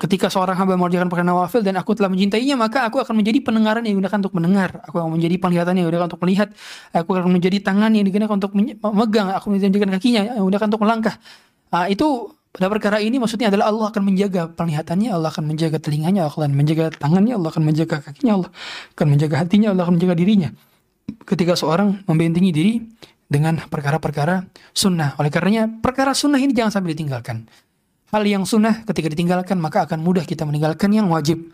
ketika seorang hamba mengerjakan perkara nawafil dan aku telah mencintainya maka aku akan menjadi pendengaran yang digunakan untuk mendengar. Aku akan menjadi penglihatan yang digunakan untuk melihat. Aku akan menjadi tangan yang digunakan untuk memegang. Aku menjadikan kakinya yang digunakan untuk melangkah. Nah, itu pada perkara ini maksudnya adalah Allah akan menjaga penglihatannya Allah akan menjaga telinganya Allah akan menjaga tangannya Allah akan menjaga kakinya Allah akan menjaga hatinya Allah akan menjaga dirinya. Ketika seorang membentengi diri dengan perkara-perkara sunnah. Oleh karenanya perkara sunnah ini jangan sampai ditinggalkan hal yang sunnah ketika ditinggalkan maka akan mudah kita meninggalkan yang wajib.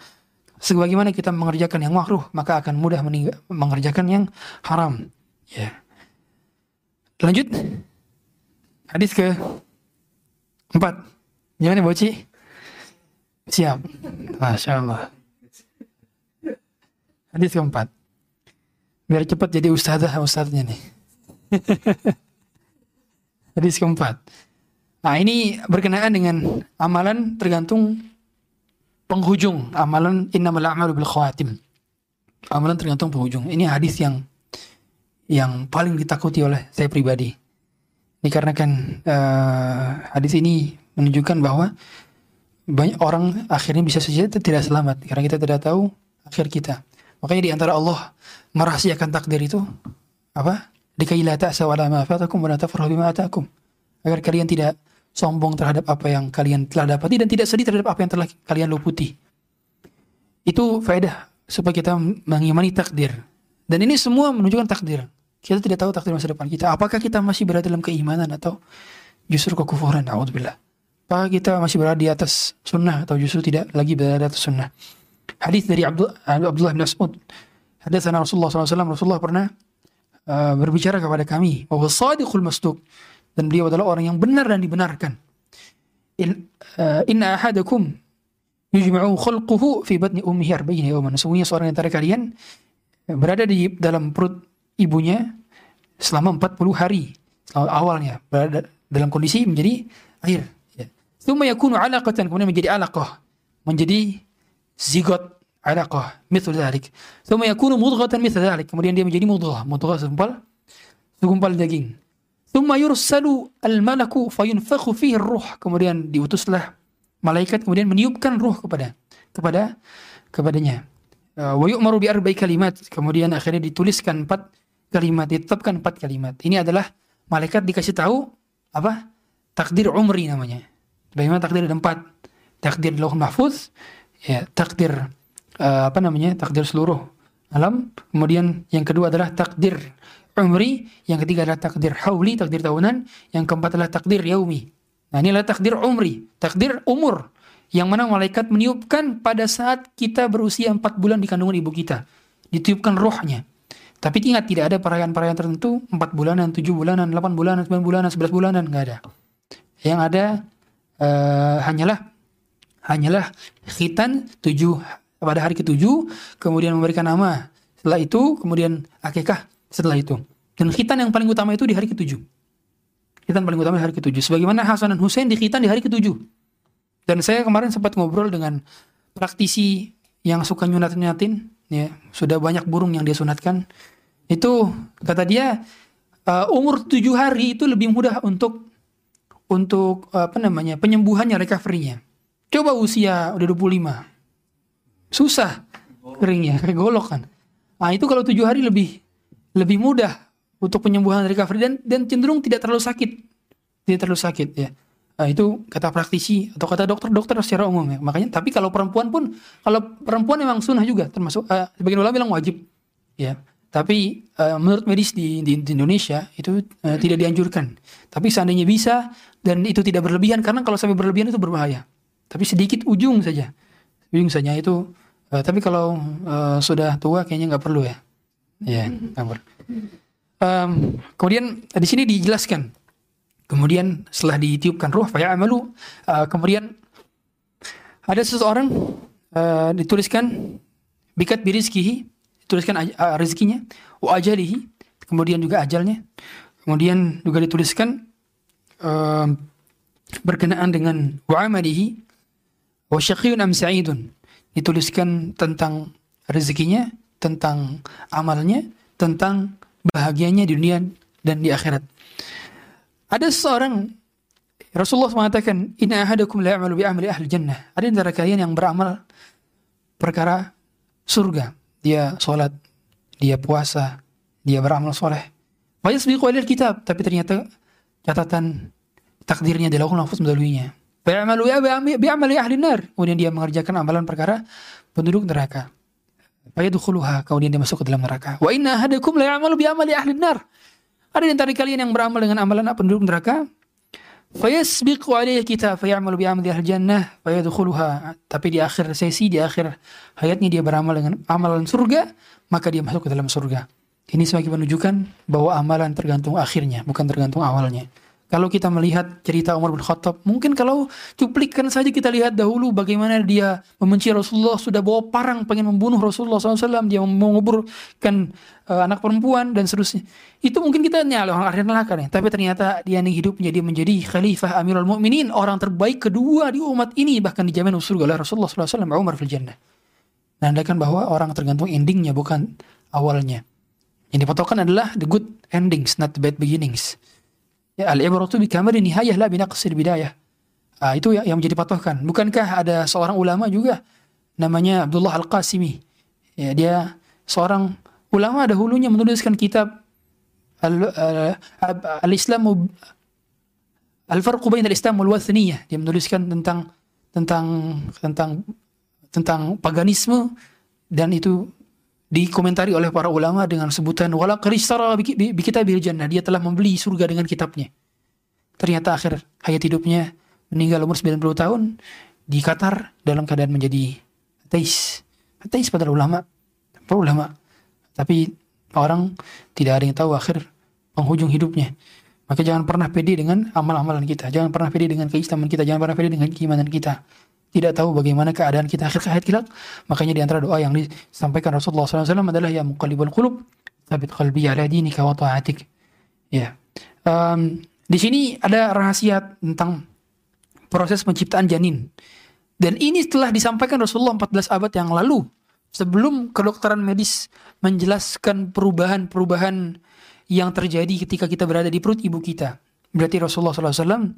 Sebagaimana kita mengerjakan yang makruh maka akan mudah mengerjakan yang haram. Ya. Lanjut. Hadis ke empat. Gimana Boci? Siap. Masya Allah. Hadis keempat. Biar cepat jadi ustazah ustaznya nih. Hadis keempat. Nah ini berkenaan dengan amalan tergantung penghujung. Amalan innamal a'malu bil khawatim. Amalan tergantung penghujung. Ini hadis yang yang paling ditakuti oleh saya pribadi. Dikarenakan uh, hadis ini menunjukkan bahwa banyak orang akhirnya bisa saja tidak selamat karena kita tidak tahu akhir kita. Makanya di antara Allah merahasiakan takdir itu apa? Dikaila ta'sa wa ma fatakum wa la tafrahu bima atakum. Agar kalian tidak sombong terhadap apa yang kalian telah dapati dan tidak sedih terhadap apa yang telah kalian luputi. Itu faedah supaya kita mengimani takdir. Dan ini semua menunjukkan takdir. Kita tidak tahu takdir masa depan kita. Apakah kita masih berada dalam keimanan atau justru kekufuran? Alhamdulillah. Apakah kita masih berada di atas sunnah atau justru tidak lagi berada di atas sunnah? Hadis dari Abdullah, Abdullah bin Mas'ud. Hadis Rasulullah SAW. Rasulullah pernah uh, berbicara kepada kami. Bahwa sadiqul masduq dan beliau adalah orang yang benar dan dibenarkan. Uh, inna ahadakum yujma'u khalquhu fi batni ummihi arba'ina yawman. Sesungguhnya seorang antara kalian berada di dalam perut ibunya selama 40 hari. Selama awalnya berada dalam kondisi menjadi air. Ya. Thumma yakunu alaqatan kemudian menjadi alaqah. Menjadi zigot alaqah mithul dhalik. Thumma yakunu mudghatan mithul dhalik. Kemudian dia menjadi mudghah. Mudghah segumpal segumpal daging. Thumma yursalu al-malaku fayunfakhu fihi ruh. Kemudian diutuslah malaikat kemudian meniupkan ruh kepada kepada kepadanya. Uh, wa yu'maru bi arba'i kalimat. Kemudian akhirnya dituliskan empat kalimat, ditetapkan empat kalimat. Ini adalah malaikat dikasih tahu apa? Takdir umri namanya. Bagaimana takdir ada empat? Takdir lauh mahfuz, ya, takdir uh, apa namanya takdir seluruh alam. Kemudian yang kedua adalah takdir umri, yang ketiga adalah takdir hauli, takdir tahunan, yang keempat adalah takdir yaumi. Nah, ini adalah takdir umri, takdir umur yang mana malaikat meniupkan pada saat kita berusia empat bulan di kandungan ibu kita. Ditiupkan rohnya. Tapi ingat tidak ada perayaan-perayaan tertentu empat bulanan, tujuh bulanan, delapan bulanan, sembilan bulanan, sebelas bulanan nggak ada. Yang ada uh, hanyalah hanyalah khitan tujuh pada hari ketujuh, kemudian memberikan nama. Setelah itu, kemudian akikah setelah itu. Dan khitan yang paling utama itu di hari ketujuh. Khitan paling utama di hari ketujuh. Sebagaimana Hasan dan Hussein di khitan di hari ketujuh. Dan saya kemarin sempat ngobrol dengan praktisi yang suka nyunat-nyunatin, ya sudah banyak burung yang dia sunatkan. Itu kata dia uh, umur tujuh hari itu lebih mudah untuk untuk apa namanya penyembuhannya recovery-nya. Coba usia udah 25. Susah keringnya, kayak golok kan. Nah, itu kalau tujuh hari lebih lebih mudah untuk penyembuhan recovery dan dan cenderung tidak terlalu sakit. Tidak terlalu sakit ya. Nah, itu kata praktisi atau kata dokter-dokter secara umum ya. Makanya tapi kalau perempuan pun kalau perempuan memang sunnah juga termasuk uh, sebagian ulama bilang wajib ya. Tapi uh, menurut medis di, di, di Indonesia itu uh, tidak dianjurkan. Tapi seandainya bisa dan itu tidak berlebihan karena kalau sampai berlebihan itu berbahaya. Tapi sedikit ujung saja. Ujung saja itu uh, tapi kalau uh, sudah tua kayaknya nggak perlu ya. Ya, yeah, Um, kemudian di sini dijelaskan Kemudian setelah ditiupkan ruh faya amalu, uh, kemudian ada seseorang uh, dituliskan bikat birizkihi, dituliskan uh, rezekinya, wa ajalihi, kemudian juga ajalnya. Kemudian juga dituliskan uh, berkenaan dengan wa amalihi wa syaqiyun am sa'idun. Dituliskan tentang rezekinya, tentang amalnya, tentang bahagianya di dunia dan di akhirat. Ada seorang Rasulullah mengatakan, Inna ahadakum la ya'malu bi amali ahli jannah. Ada antara kalian yang beramal perkara surga. Dia sholat, dia puasa, dia beramal soleh. Wa yasbiqu ilal kitab. Tapi ternyata catatan takdirnya dilakukan nafas mendahulunya. Fa'amalu bi amali ahli nar. Kemudian dia mengerjakan amalan perkara penduduk neraka. Fayadkhuluha. Kemudian dia masuk ke dalam neraka. Wa inna ahadakum la ya'malu bi amali ahli nar. Ada di antara kalian yang beramal dengan amalan penduduk neraka, fayasbiqu alaihi kita fayamalu bi amali ahli jannah fayadkhuluha. Tapi di akhir sesi, di akhir hayatnya dia beramal dengan amalan surga, maka dia masuk ke dalam surga. Ini semakin menunjukkan bahwa amalan tergantung akhirnya, bukan tergantung awalnya. Kalau kita melihat cerita Umar bin Khattab, mungkin kalau cuplikan saja kita lihat dahulu bagaimana dia membenci Rasulullah, sudah bawa parang pengen membunuh Rasulullah SAW, dia menguburkan uh, anak perempuan dan seterusnya. Itu mungkin kita nyala orang akhir neraka nih. Tapi ternyata dia nih hidupnya dia menjadi khalifah Amirul Mukminin, orang terbaik kedua di umat ini, bahkan dijamin surga oleh Rasulullah SAW, Umar fil Jannah. Nandakan bahwa orang tergantung endingnya bukan awalnya. Yang dipotokkan adalah the good endings, not the bad beginnings. Ya, al-ibratu bi kamali nihayah la bi naqsil bidayah. Ah, itu yang menjadi patokan. Bukankah ada seorang ulama juga namanya Abdullah Al-Qasimi. Ya, dia seorang ulama dahulunya menuliskan kitab Al-Islam Al-Farq bain al-Islam wal Wathaniyah. Dia menuliskan tentang tentang tentang tentang paganisme dan itu dikomentari oleh para ulama dengan sebutan wala qaristara bi kitabil jannah. Dia telah membeli surga dengan kitabnya. Ternyata akhir hayat hidupnya meninggal umur 90 tahun di Qatar dalam keadaan menjadi ateis. Ateis pada ulama para ulama. Tapi orang tidak ada yang tahu akhir penghujung hidupnya. Maka jangan pernah pede dengan amal-amalan kita jangan pernah pede dengan keislaman kita jangan pernah pede dengan keimanan kita tidak tahu bagaimana keadaan kita akhir hayat kita. Makanya di antara doa yang disampaikan Rasulullah SAW adalah ya muqallibul qulub sabit qalbi ala dinika wa ta'atik. Ya. Um, di sini ada rahasia tentang proses penciptaan janin. Dan ini telah disampaikan Rasulullah 14 abad yang lalu. Sebelum kedokteran medis menjelaskan perubahan-perubahan yang terjadi ketika kita berada di perut ibu kita. Berarti Rasulullah SAW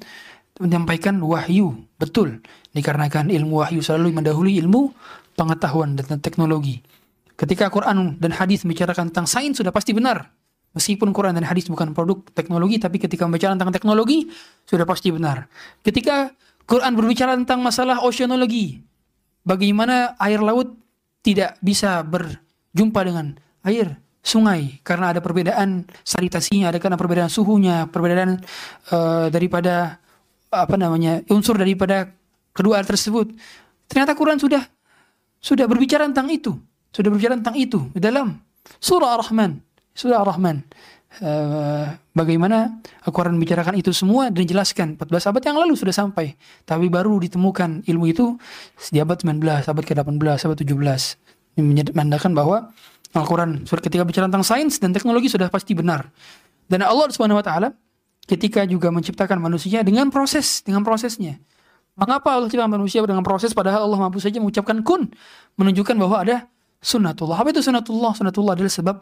menyampaikan wahyu betul dikarenakan ilmu wahyu selalu mendahului ilmu pengetahuan dan teknologi. Ketika Quran dan hadis membicarakan tentang sains sudah pasti benar. Meskipun Quran dan hadis bukan produk teknologi, tapi ketika membicarakan tentang teknologi sudah pasti benar. Ketika Quran berbicara tentang masalah oceanologi, bagaimana air laut tidak bisa berjumpa dengan air sungai karena ada perbedaan sanitasinya, ada karena perbedaan suhunya, perbedaan uh, daripada apa namanya unsur daripada kedua air tersebut. Ternyata Quran sudah sudah berbicara tentang itu, sudah berbicara tentang itu dalam surah Ar-Rahman, surah Ar-Rahman. Uh, bagaimana Al-Quran membicarakan itu semua dan jelaskan 14 abad yang lalu sudah sampai tapi baru ditemukan ilmu itu di abad 19, abad ke-18, abad 17 ini menandakan bahwa Al-Quran surat ketika bicara tentang sains dan teknologi sudah pasti benar. Dan Allah Subhanahu wa taala ketika juga menciptakan manusia dengan proses, dengan prosesnya. Mengapa Allah ciptakan manusia dengan proses padahal Allah mampu saja mengucapkan kun menunjukkan bahwa ada sunnatullah. Apa itu sunnatullah? Sunnatullah adalah sebab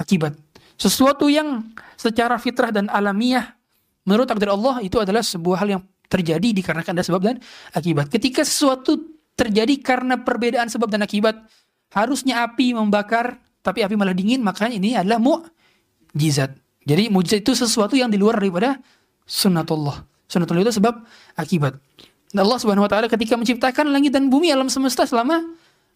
akibat. Sesuatu yang secara fitrah dan alamiah menurut takdir Allah itu adalah sebuah hal yang terjadi dikarenakan ada sebab dan akibat. Ketika sesuatu terjadi karena perbedaan sebab dan akibat, harusnya api membakar tapi api malah dingin maka ini adalah mukjizat. Jadi mukjizat itu sesuatu yang di luar daripada sunnatullah. Sunnatullah itu sebab akibat. Dan Allah Subhanahu wa taala ketika menciptakan langit dan bumi alam semesta selama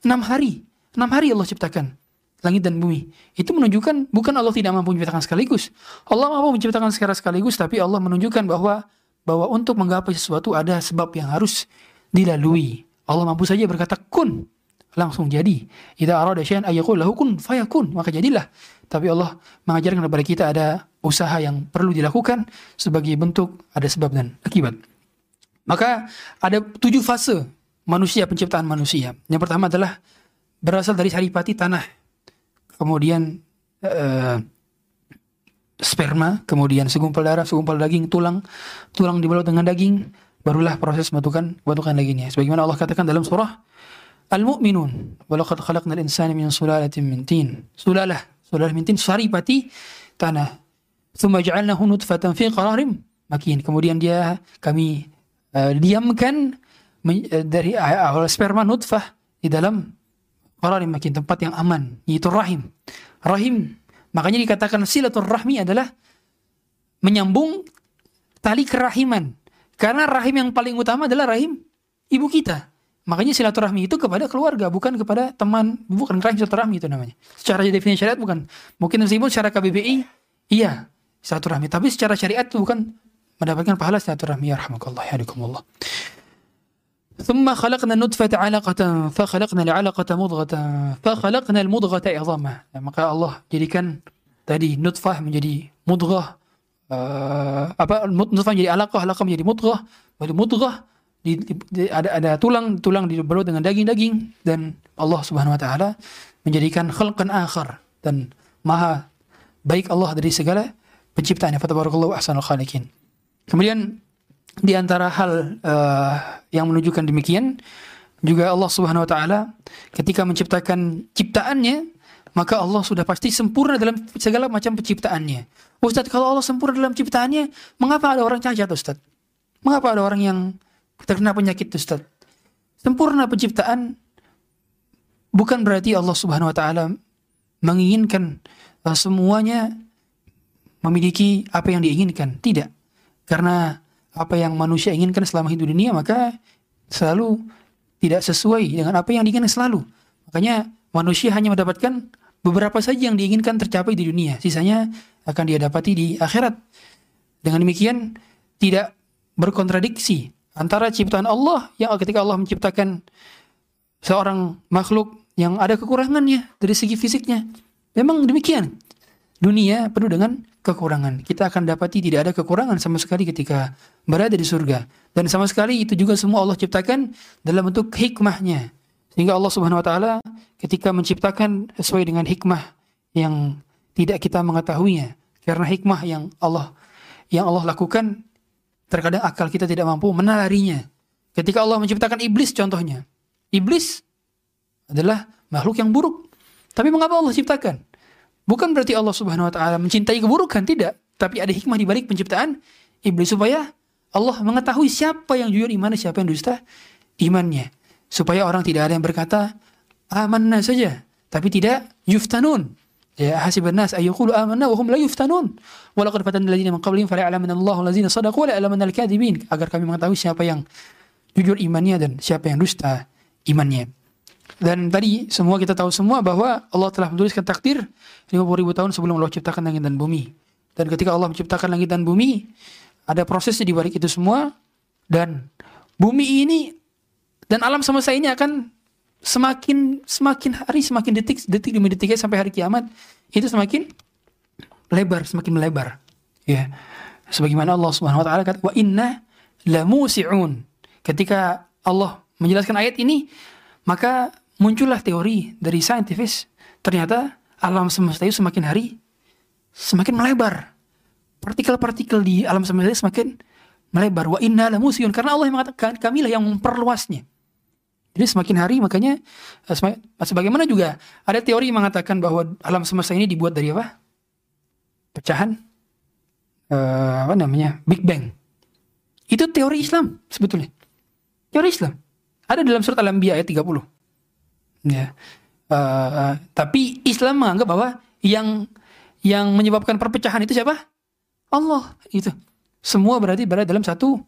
enam hari. Enam hari Allah ciptakan langit dan bumi. Itu menunjukkan bukan Allah tidak mampu menciptakan sekaligus. Allah mampu menciptakan secara sekaligus tapi Allah menunjukkan bahwa bahwa untuk menggapai sesuatu ada sebab yang harus dilalui. Allah mampu saja berkata kun langsung jadi. Idza arada syai'an ayyakul lahu kun fayakun, maka jadilah. Tapi Allah mengajarkan kepada kita ada usaha yang perlu dilakukan sebagai bentuk ada sebab dan akibat. Maka ada tujuh fase manusia penciptaan manusia. Yang pertama adalah berasal dari saripati tanah, kemudian uh, sperma, kemudian segumpal darah, segumpal daging, tulang, tulang dibalut dengan daging, barulah proses bentukan bentukan dagingnya. Sebagaimana Allah katakan dalam surah Al-mu'minun walaqad khalaqnal insana min sulalatin min tin. Sulalah, sulalah min tin saripati tanah. Thumma ja'alnahu nutfatan fi qararim makin. Kemudian dia kami uh, diamkan uh, dari awal sperma nutfah di dalam qararim makin tempat yang aman yaitu rahim. Rahim makanya dikatakan silaturrahmi adalah menyambung tali kerahiman. Karena rahim yang paling utama adalah rahim ibu kita. Makanya silaturahmi itu kepada keluarga, bukan kepada teman, bukan rahim silaturahmi itu namanya. Secara definisi syariat bukan. Mungkin meskipun secara KBBI, iya silaturahmi. Tapi secara syariat itu bukan mendapatkan pahala silaturahmi. Ya rahmakallah, ya Allah. ثم خلقنا النطفة علقة فخلقنا العلقة مضغة فخلقنا المضغة عظاما maka Allah jadikan tadi nutfah menjadi mudghah uh, apa nutfah menjadi alaqah alaqah menjadi mudghah baru mudghah di, di, ada ada tulang tulang dibalut dengan daging-daging dan Allah Subhanahu wa taala menjadikan khalqan akhar dan maha baik Allah dari segala penciptaannya fatabarakallahu ahsanul khaliqin. Kemudian di antara hal uh, yang menunjukkan demikian juga Allah Subhanahu wa taala ketika menciptakan ciptaannya maka Allah sudah pasti sempurna dalam segala macam penciptaannya. Ustadz kalau Allah sempurna dalam ciptaannya, mengapa ada orang cacat Ustadz? Mengapa ada orang yang terkena penyakit Ustaz. Sempurna penciptaan bukan berarti Allah Subhanahu wa taala menginginkan uh, semuanya memiliki apa yang diinginkan. Tidak. Karena apa yang manusia inginkan selama hidup dunia maka selalu tidak sesuai dengan apa yang diinginkan selalu. Makanya manusia hanya mendapatkan beberapa saja yang diinginkan tercapai di dunia. Sisanya akan dia dapati di akhirat. Dengan demikian tidak berkontradiksi antara ciptaan Allah yang ketika Allah menciptakan seorang makhluk yang ada kekurangannya dari segi fisiknya. Memang demikian. Dunia penuh dengan kekurangan. Kita akan dapati tidak ada kekurangan sama sekali ketika berada di surga. Dan sama sekali itu juga semua Allah ciptakan dalam bentuk hikmahnya. Sehingga Allah Subhanahu wa taala ketika menciptakan sesuai dengan hikmah yang tidak kita mengetahuinya. Karena hikmah yang Allah yang Allah lakukan Terkadang akal kita tidak mampu menalarinya. Ketika Allah menciptakan iblis contohnya. Iblis adalah makhluk yang buruk. Tapi mengapa Allah ciptakan? Bukan berarti Allah Subhanahu wa taala mencintai keburukan, tidak. Tapi ada hikmah di balik penciptaan iblis supaya Allah mengetahui siapa yang jujur iman siapa yang dusta imannya. Supaya orang tidak ada yang berkata amanah saja, tapi tidak yuftanun. Ya hasiban nas ayyaqulu amanna wa hum la yuftanun. Wa laqad fatanna alladziina min qablihim fala ya'lamanna Allahu alladziina sadaqu wa la al-kadzibin. Agar kami mengetahui siapa yang jujur imannya dan siapa yang dusta imannya. Dan tadi semua kita tahu semua bahwa Allah telah menuliskan takdir 50 ribu tahun sebelum Allah ciptakan langit dan bumi. Dan ketika Allah menciptakan langit dan bumi, ada prosesnya di balik itu semua. Dan bumi ini dan alam semesta ini akan semakin semakin hari semakin detik detik demi detiknya sampai hari kiamat itu semakin lebar semakin melebar. Ya. Sebagaimana Allah Subhanahu wa taala kata wa inna lamusiun. Ketika Allah menjelaskan ayat ini maka muncullah teori dari saintifis ternyata alam semesta itu semakin hari semakin melebar. Partikel-partikel di alam semesta itu semakin melebar. Wa inna lamusiun. Karena Allah yang mengatakan kamilah yang memperluasnya jadi semakin hari makanya eh, sebagaimana juga ada teori mengatakan bahwa alam semesta ini dibuat dari apa pecahan uh, apa namanya Big Bang itu teori Islam sebetulnya teori Islam ada dalam surat Al-Anbiya ayat 30 Ya. Uh, tapi Islam menganggap bahwa yang yang menyebabkan perpecahan itu siapa? Allah itu. Semua berarti berada dalam satu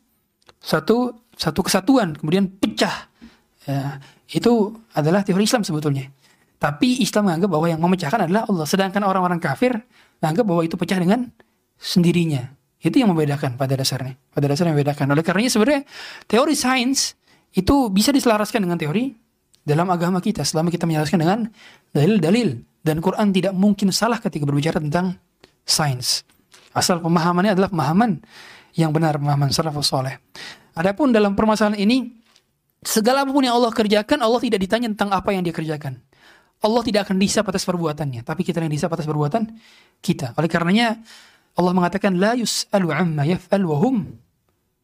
satu satu kesatuan, kemudian pecah. Ya, itu adalah teori Islam sebetulnya. Tapi Islam menganggap bahwa yang memecahkan adalah Allah. Sedangkan orang-orang kafir menganggap bahwa itu pecah dengan sendirinya. Itu yang membedakan pada dasarnya. Pada dasarnya membedakan. Oleh karenanya sebenarnya teori sains itu bisa diselaraskan dengan teori dalam agama kita selama kita menjelaskan dengan dalil-dalil dan Quran tidak mungkin salah ketika berbicara tentang sains. Asal pemahamannya adalah pemahaman yang benar, pemahaman salafus soleh. Adapun dalam permasalahan ini, segala apa pun yang Allah kerjakan, Allah tidak ditanya tentang apa yang dia kerjakan. Allah tidak akan disap atas perbuatannya, tapi kita yang disap atas perbuatan kita. Oleh karenanya, Allah mengatakan, La yus'alu amma yaf'al wa hum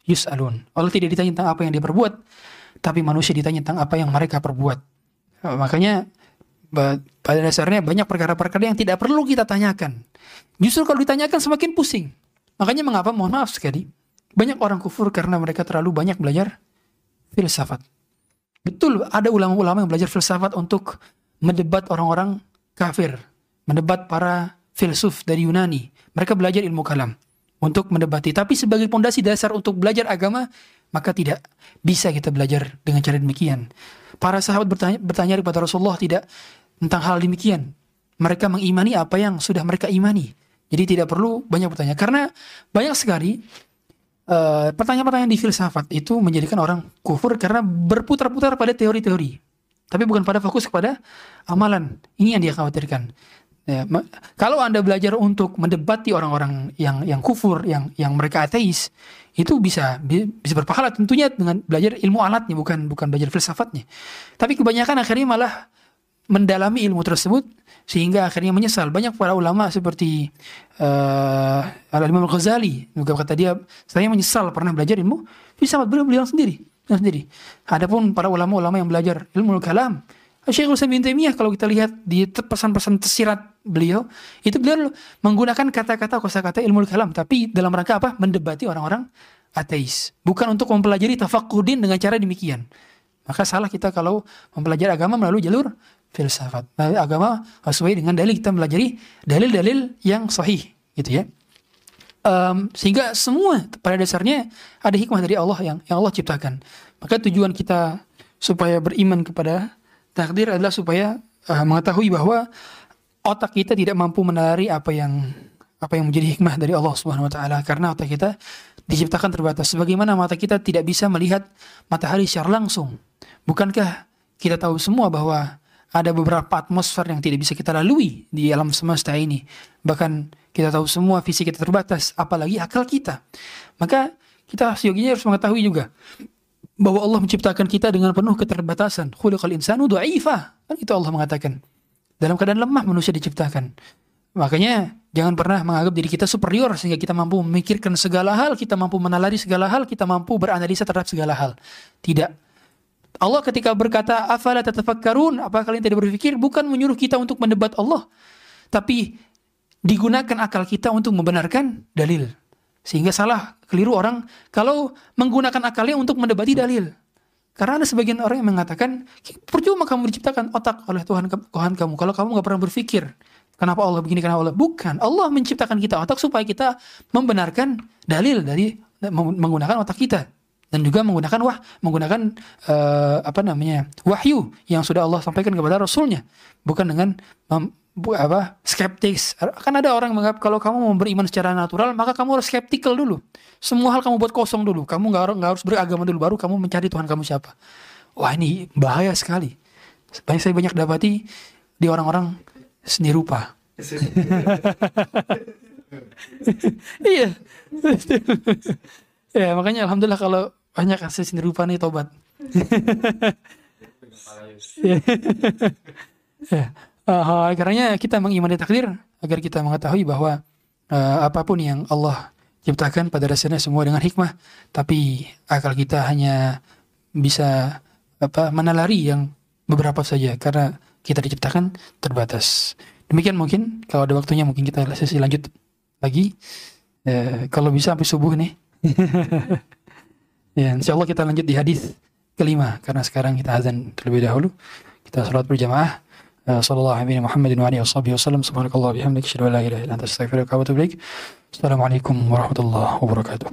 yus'alun. Allah tidak ditanya tentang apa yang dia perbuat, tapi manusia ditanya tentang apa yang mereka perbuat. Makanya pada dasarnya banyak perkara-perkara yang tidak perlu kita tanyakan. Justru kalau ditanyakan semakin pusing. Makanya mengapa mohon maaf sekali banyak orang kufur karena mereka terlalu banyak belajar filsafat. Betul ada ulama-ulama yang belajar filsafat untuk mendebat orang-orang kafir, mendebat para filsuf dari Yunani. Mereka belajar ilmu kalam untuk mendebati. Tapi sebagai pondasi dasar untuk belajar agama, maka tidak bisa kita belajar dengan cara demikian. Para sahabat bertanya, bertanya kepada Rasulullah tidak tentang hal demikian. Mereka mengimani apa yang sudah mereka imani. Jadi tidak perlu banyak bertanya. Karena banyak sekali eh, pertanyaan-pertanyaan di filsafat itu menjadikan orang kufur karena berputar-putar pada teori-teori. Tapi bukan pada fokus kepada amalan. Ini yang dia khawatirkan. Ya, kalau Anda belajar untuk mendebati orang-orang yang yang kufur, yang yang mereka ateis, itu bisa bisa berpahala tentunya dengan belajar ilmu alatnya bukan bukan belajar filsafatnya. Tapi kebanyakan akhirnya malah mendalami ilmu tersebut sehingga akhirnya menyesal. Banyak para ulama seperti uh, Al-Imam Al-Ghazali juga kata dia, saya menyesal pernah belajar ilmu filsafat beliau bilang sendiri, bilang sendiri. Adapun para ulama-ulama yang belajar ilmu kalam Syekhul Islam bin Taimiyah kalau kita lihat di pesan-pesan tersirat beliau, itu beliau menggunakan kata-kata kosakata ilmu kalam, tapi dalam rangka apa? Mendebati orang-orang ateis. Bukan untuk mempelajari tafakudin dengan cara demikian. Maka salah kita kalau mempelajari agama melalui jalur filsafat. Melalui agama sesuai dengan dalil kita mempelajari dalil-dalil yang sahih, gitu ya. Um, sehingga semua pada dasarnya ada hikmah dari Allah yang yang Allah ciptakan. Maka tujuan kita supaya beriman kepada Takdir adalah supaya uh, mengetahui bahwa otak kita tidak mampu menari apa yang apa yang menjadi hikmah dari Allah Subhanahu wa taala karena otak kita diciptakan terbatas sebagaimana mata kita tidak bisa melihat matahari secara langsung. Bukankah kita tahu semua bahwa ada beberapa atmosfer yang tidak bisa kita lalui di alam semesta ini. Bahkan kita tahu semua fisik kita terbatas, apalagi akal kita. Maka kita seyoginya harus mengetahui juga bahwa Allah menciptakan kita dengan penuh keterbatasan. Khuliqal insanu du'aifah. Kan itu Allah mengatakan. Dalam keadaan lemah manusia diciptakan. Makanya jangan pernah menganggap diri kita superior sehingga kita mampu memikirkan segala hal, kita mampu menalari segala hal, kita mampu beranalisa terhadap segala hal. Tidak. Allah ketika berkata, "Afala tatafakkarun?" Apa kalian tidak berpikir? Bukan menyuruh kita untuk mendebat Allah, tapi digunakan akal kita untuk membenarkan dalil. Sehingga salah, keliru orang kalau menggunakan akalnya untuk mendebati dalil. Karena ada sebagian orang yang mengatakan, percuma kamu diciptakan otak oleh Tuhan Tuhan kamu. Kalau kamu nggak pernah berpikir, kenapa Allah begini, kenapa Allah. Bukan, Allah menciptakan kita otak supaya kita membenarkan dalil dari menggunakan otak kita. Dan juga menggunakan wah menggunakan uh, apa namanya wahyu yang sudah Allah sampaikan kepada Rasulnya. Bukan dengan um, bu, apa skeptis. Kan ada orang menganggap kalau kamu mau beriman secara natural maka kamu harus skeptikal dulu. Semua hal kamu buat kosong dulu. Kamu nggak nggak harus beragama dulu baru kamu mencari Tuhan kamu siapa. Wah ini bahaya sekali. Banyak saya banyak dapati di orang-orang seni rupa. Iya. Ya makanya alhamdulillah kalau banyak kasus seni rupa nih tobat ya. Uh, karena kita mengimani takdir agar kita mengetahui bahwa uh, apa pun yang Allah ciptakan pada dasarnya semua dengan hikmah, tapi akal kita hanya bisa apa menalari yang beberapa saja karena kita diciptakan terbatas. Demikian mungkin kalau ada waktunya mungkin kita sesi lanjut lagi. Uh, kalau bisa sampai subuh nih. Ya, insya Allah kita lanjut di hadis kelima karena sekarang kita azan terlebih dahulu. Kita sholat berjamaah. Eh, sallallahu alaihi Muhammadin wa alihi wasallam. Subhanakallah bihamdika asyhadu an la ilaha illa. Assalamualaikum warahmatullahi wabarakatuh.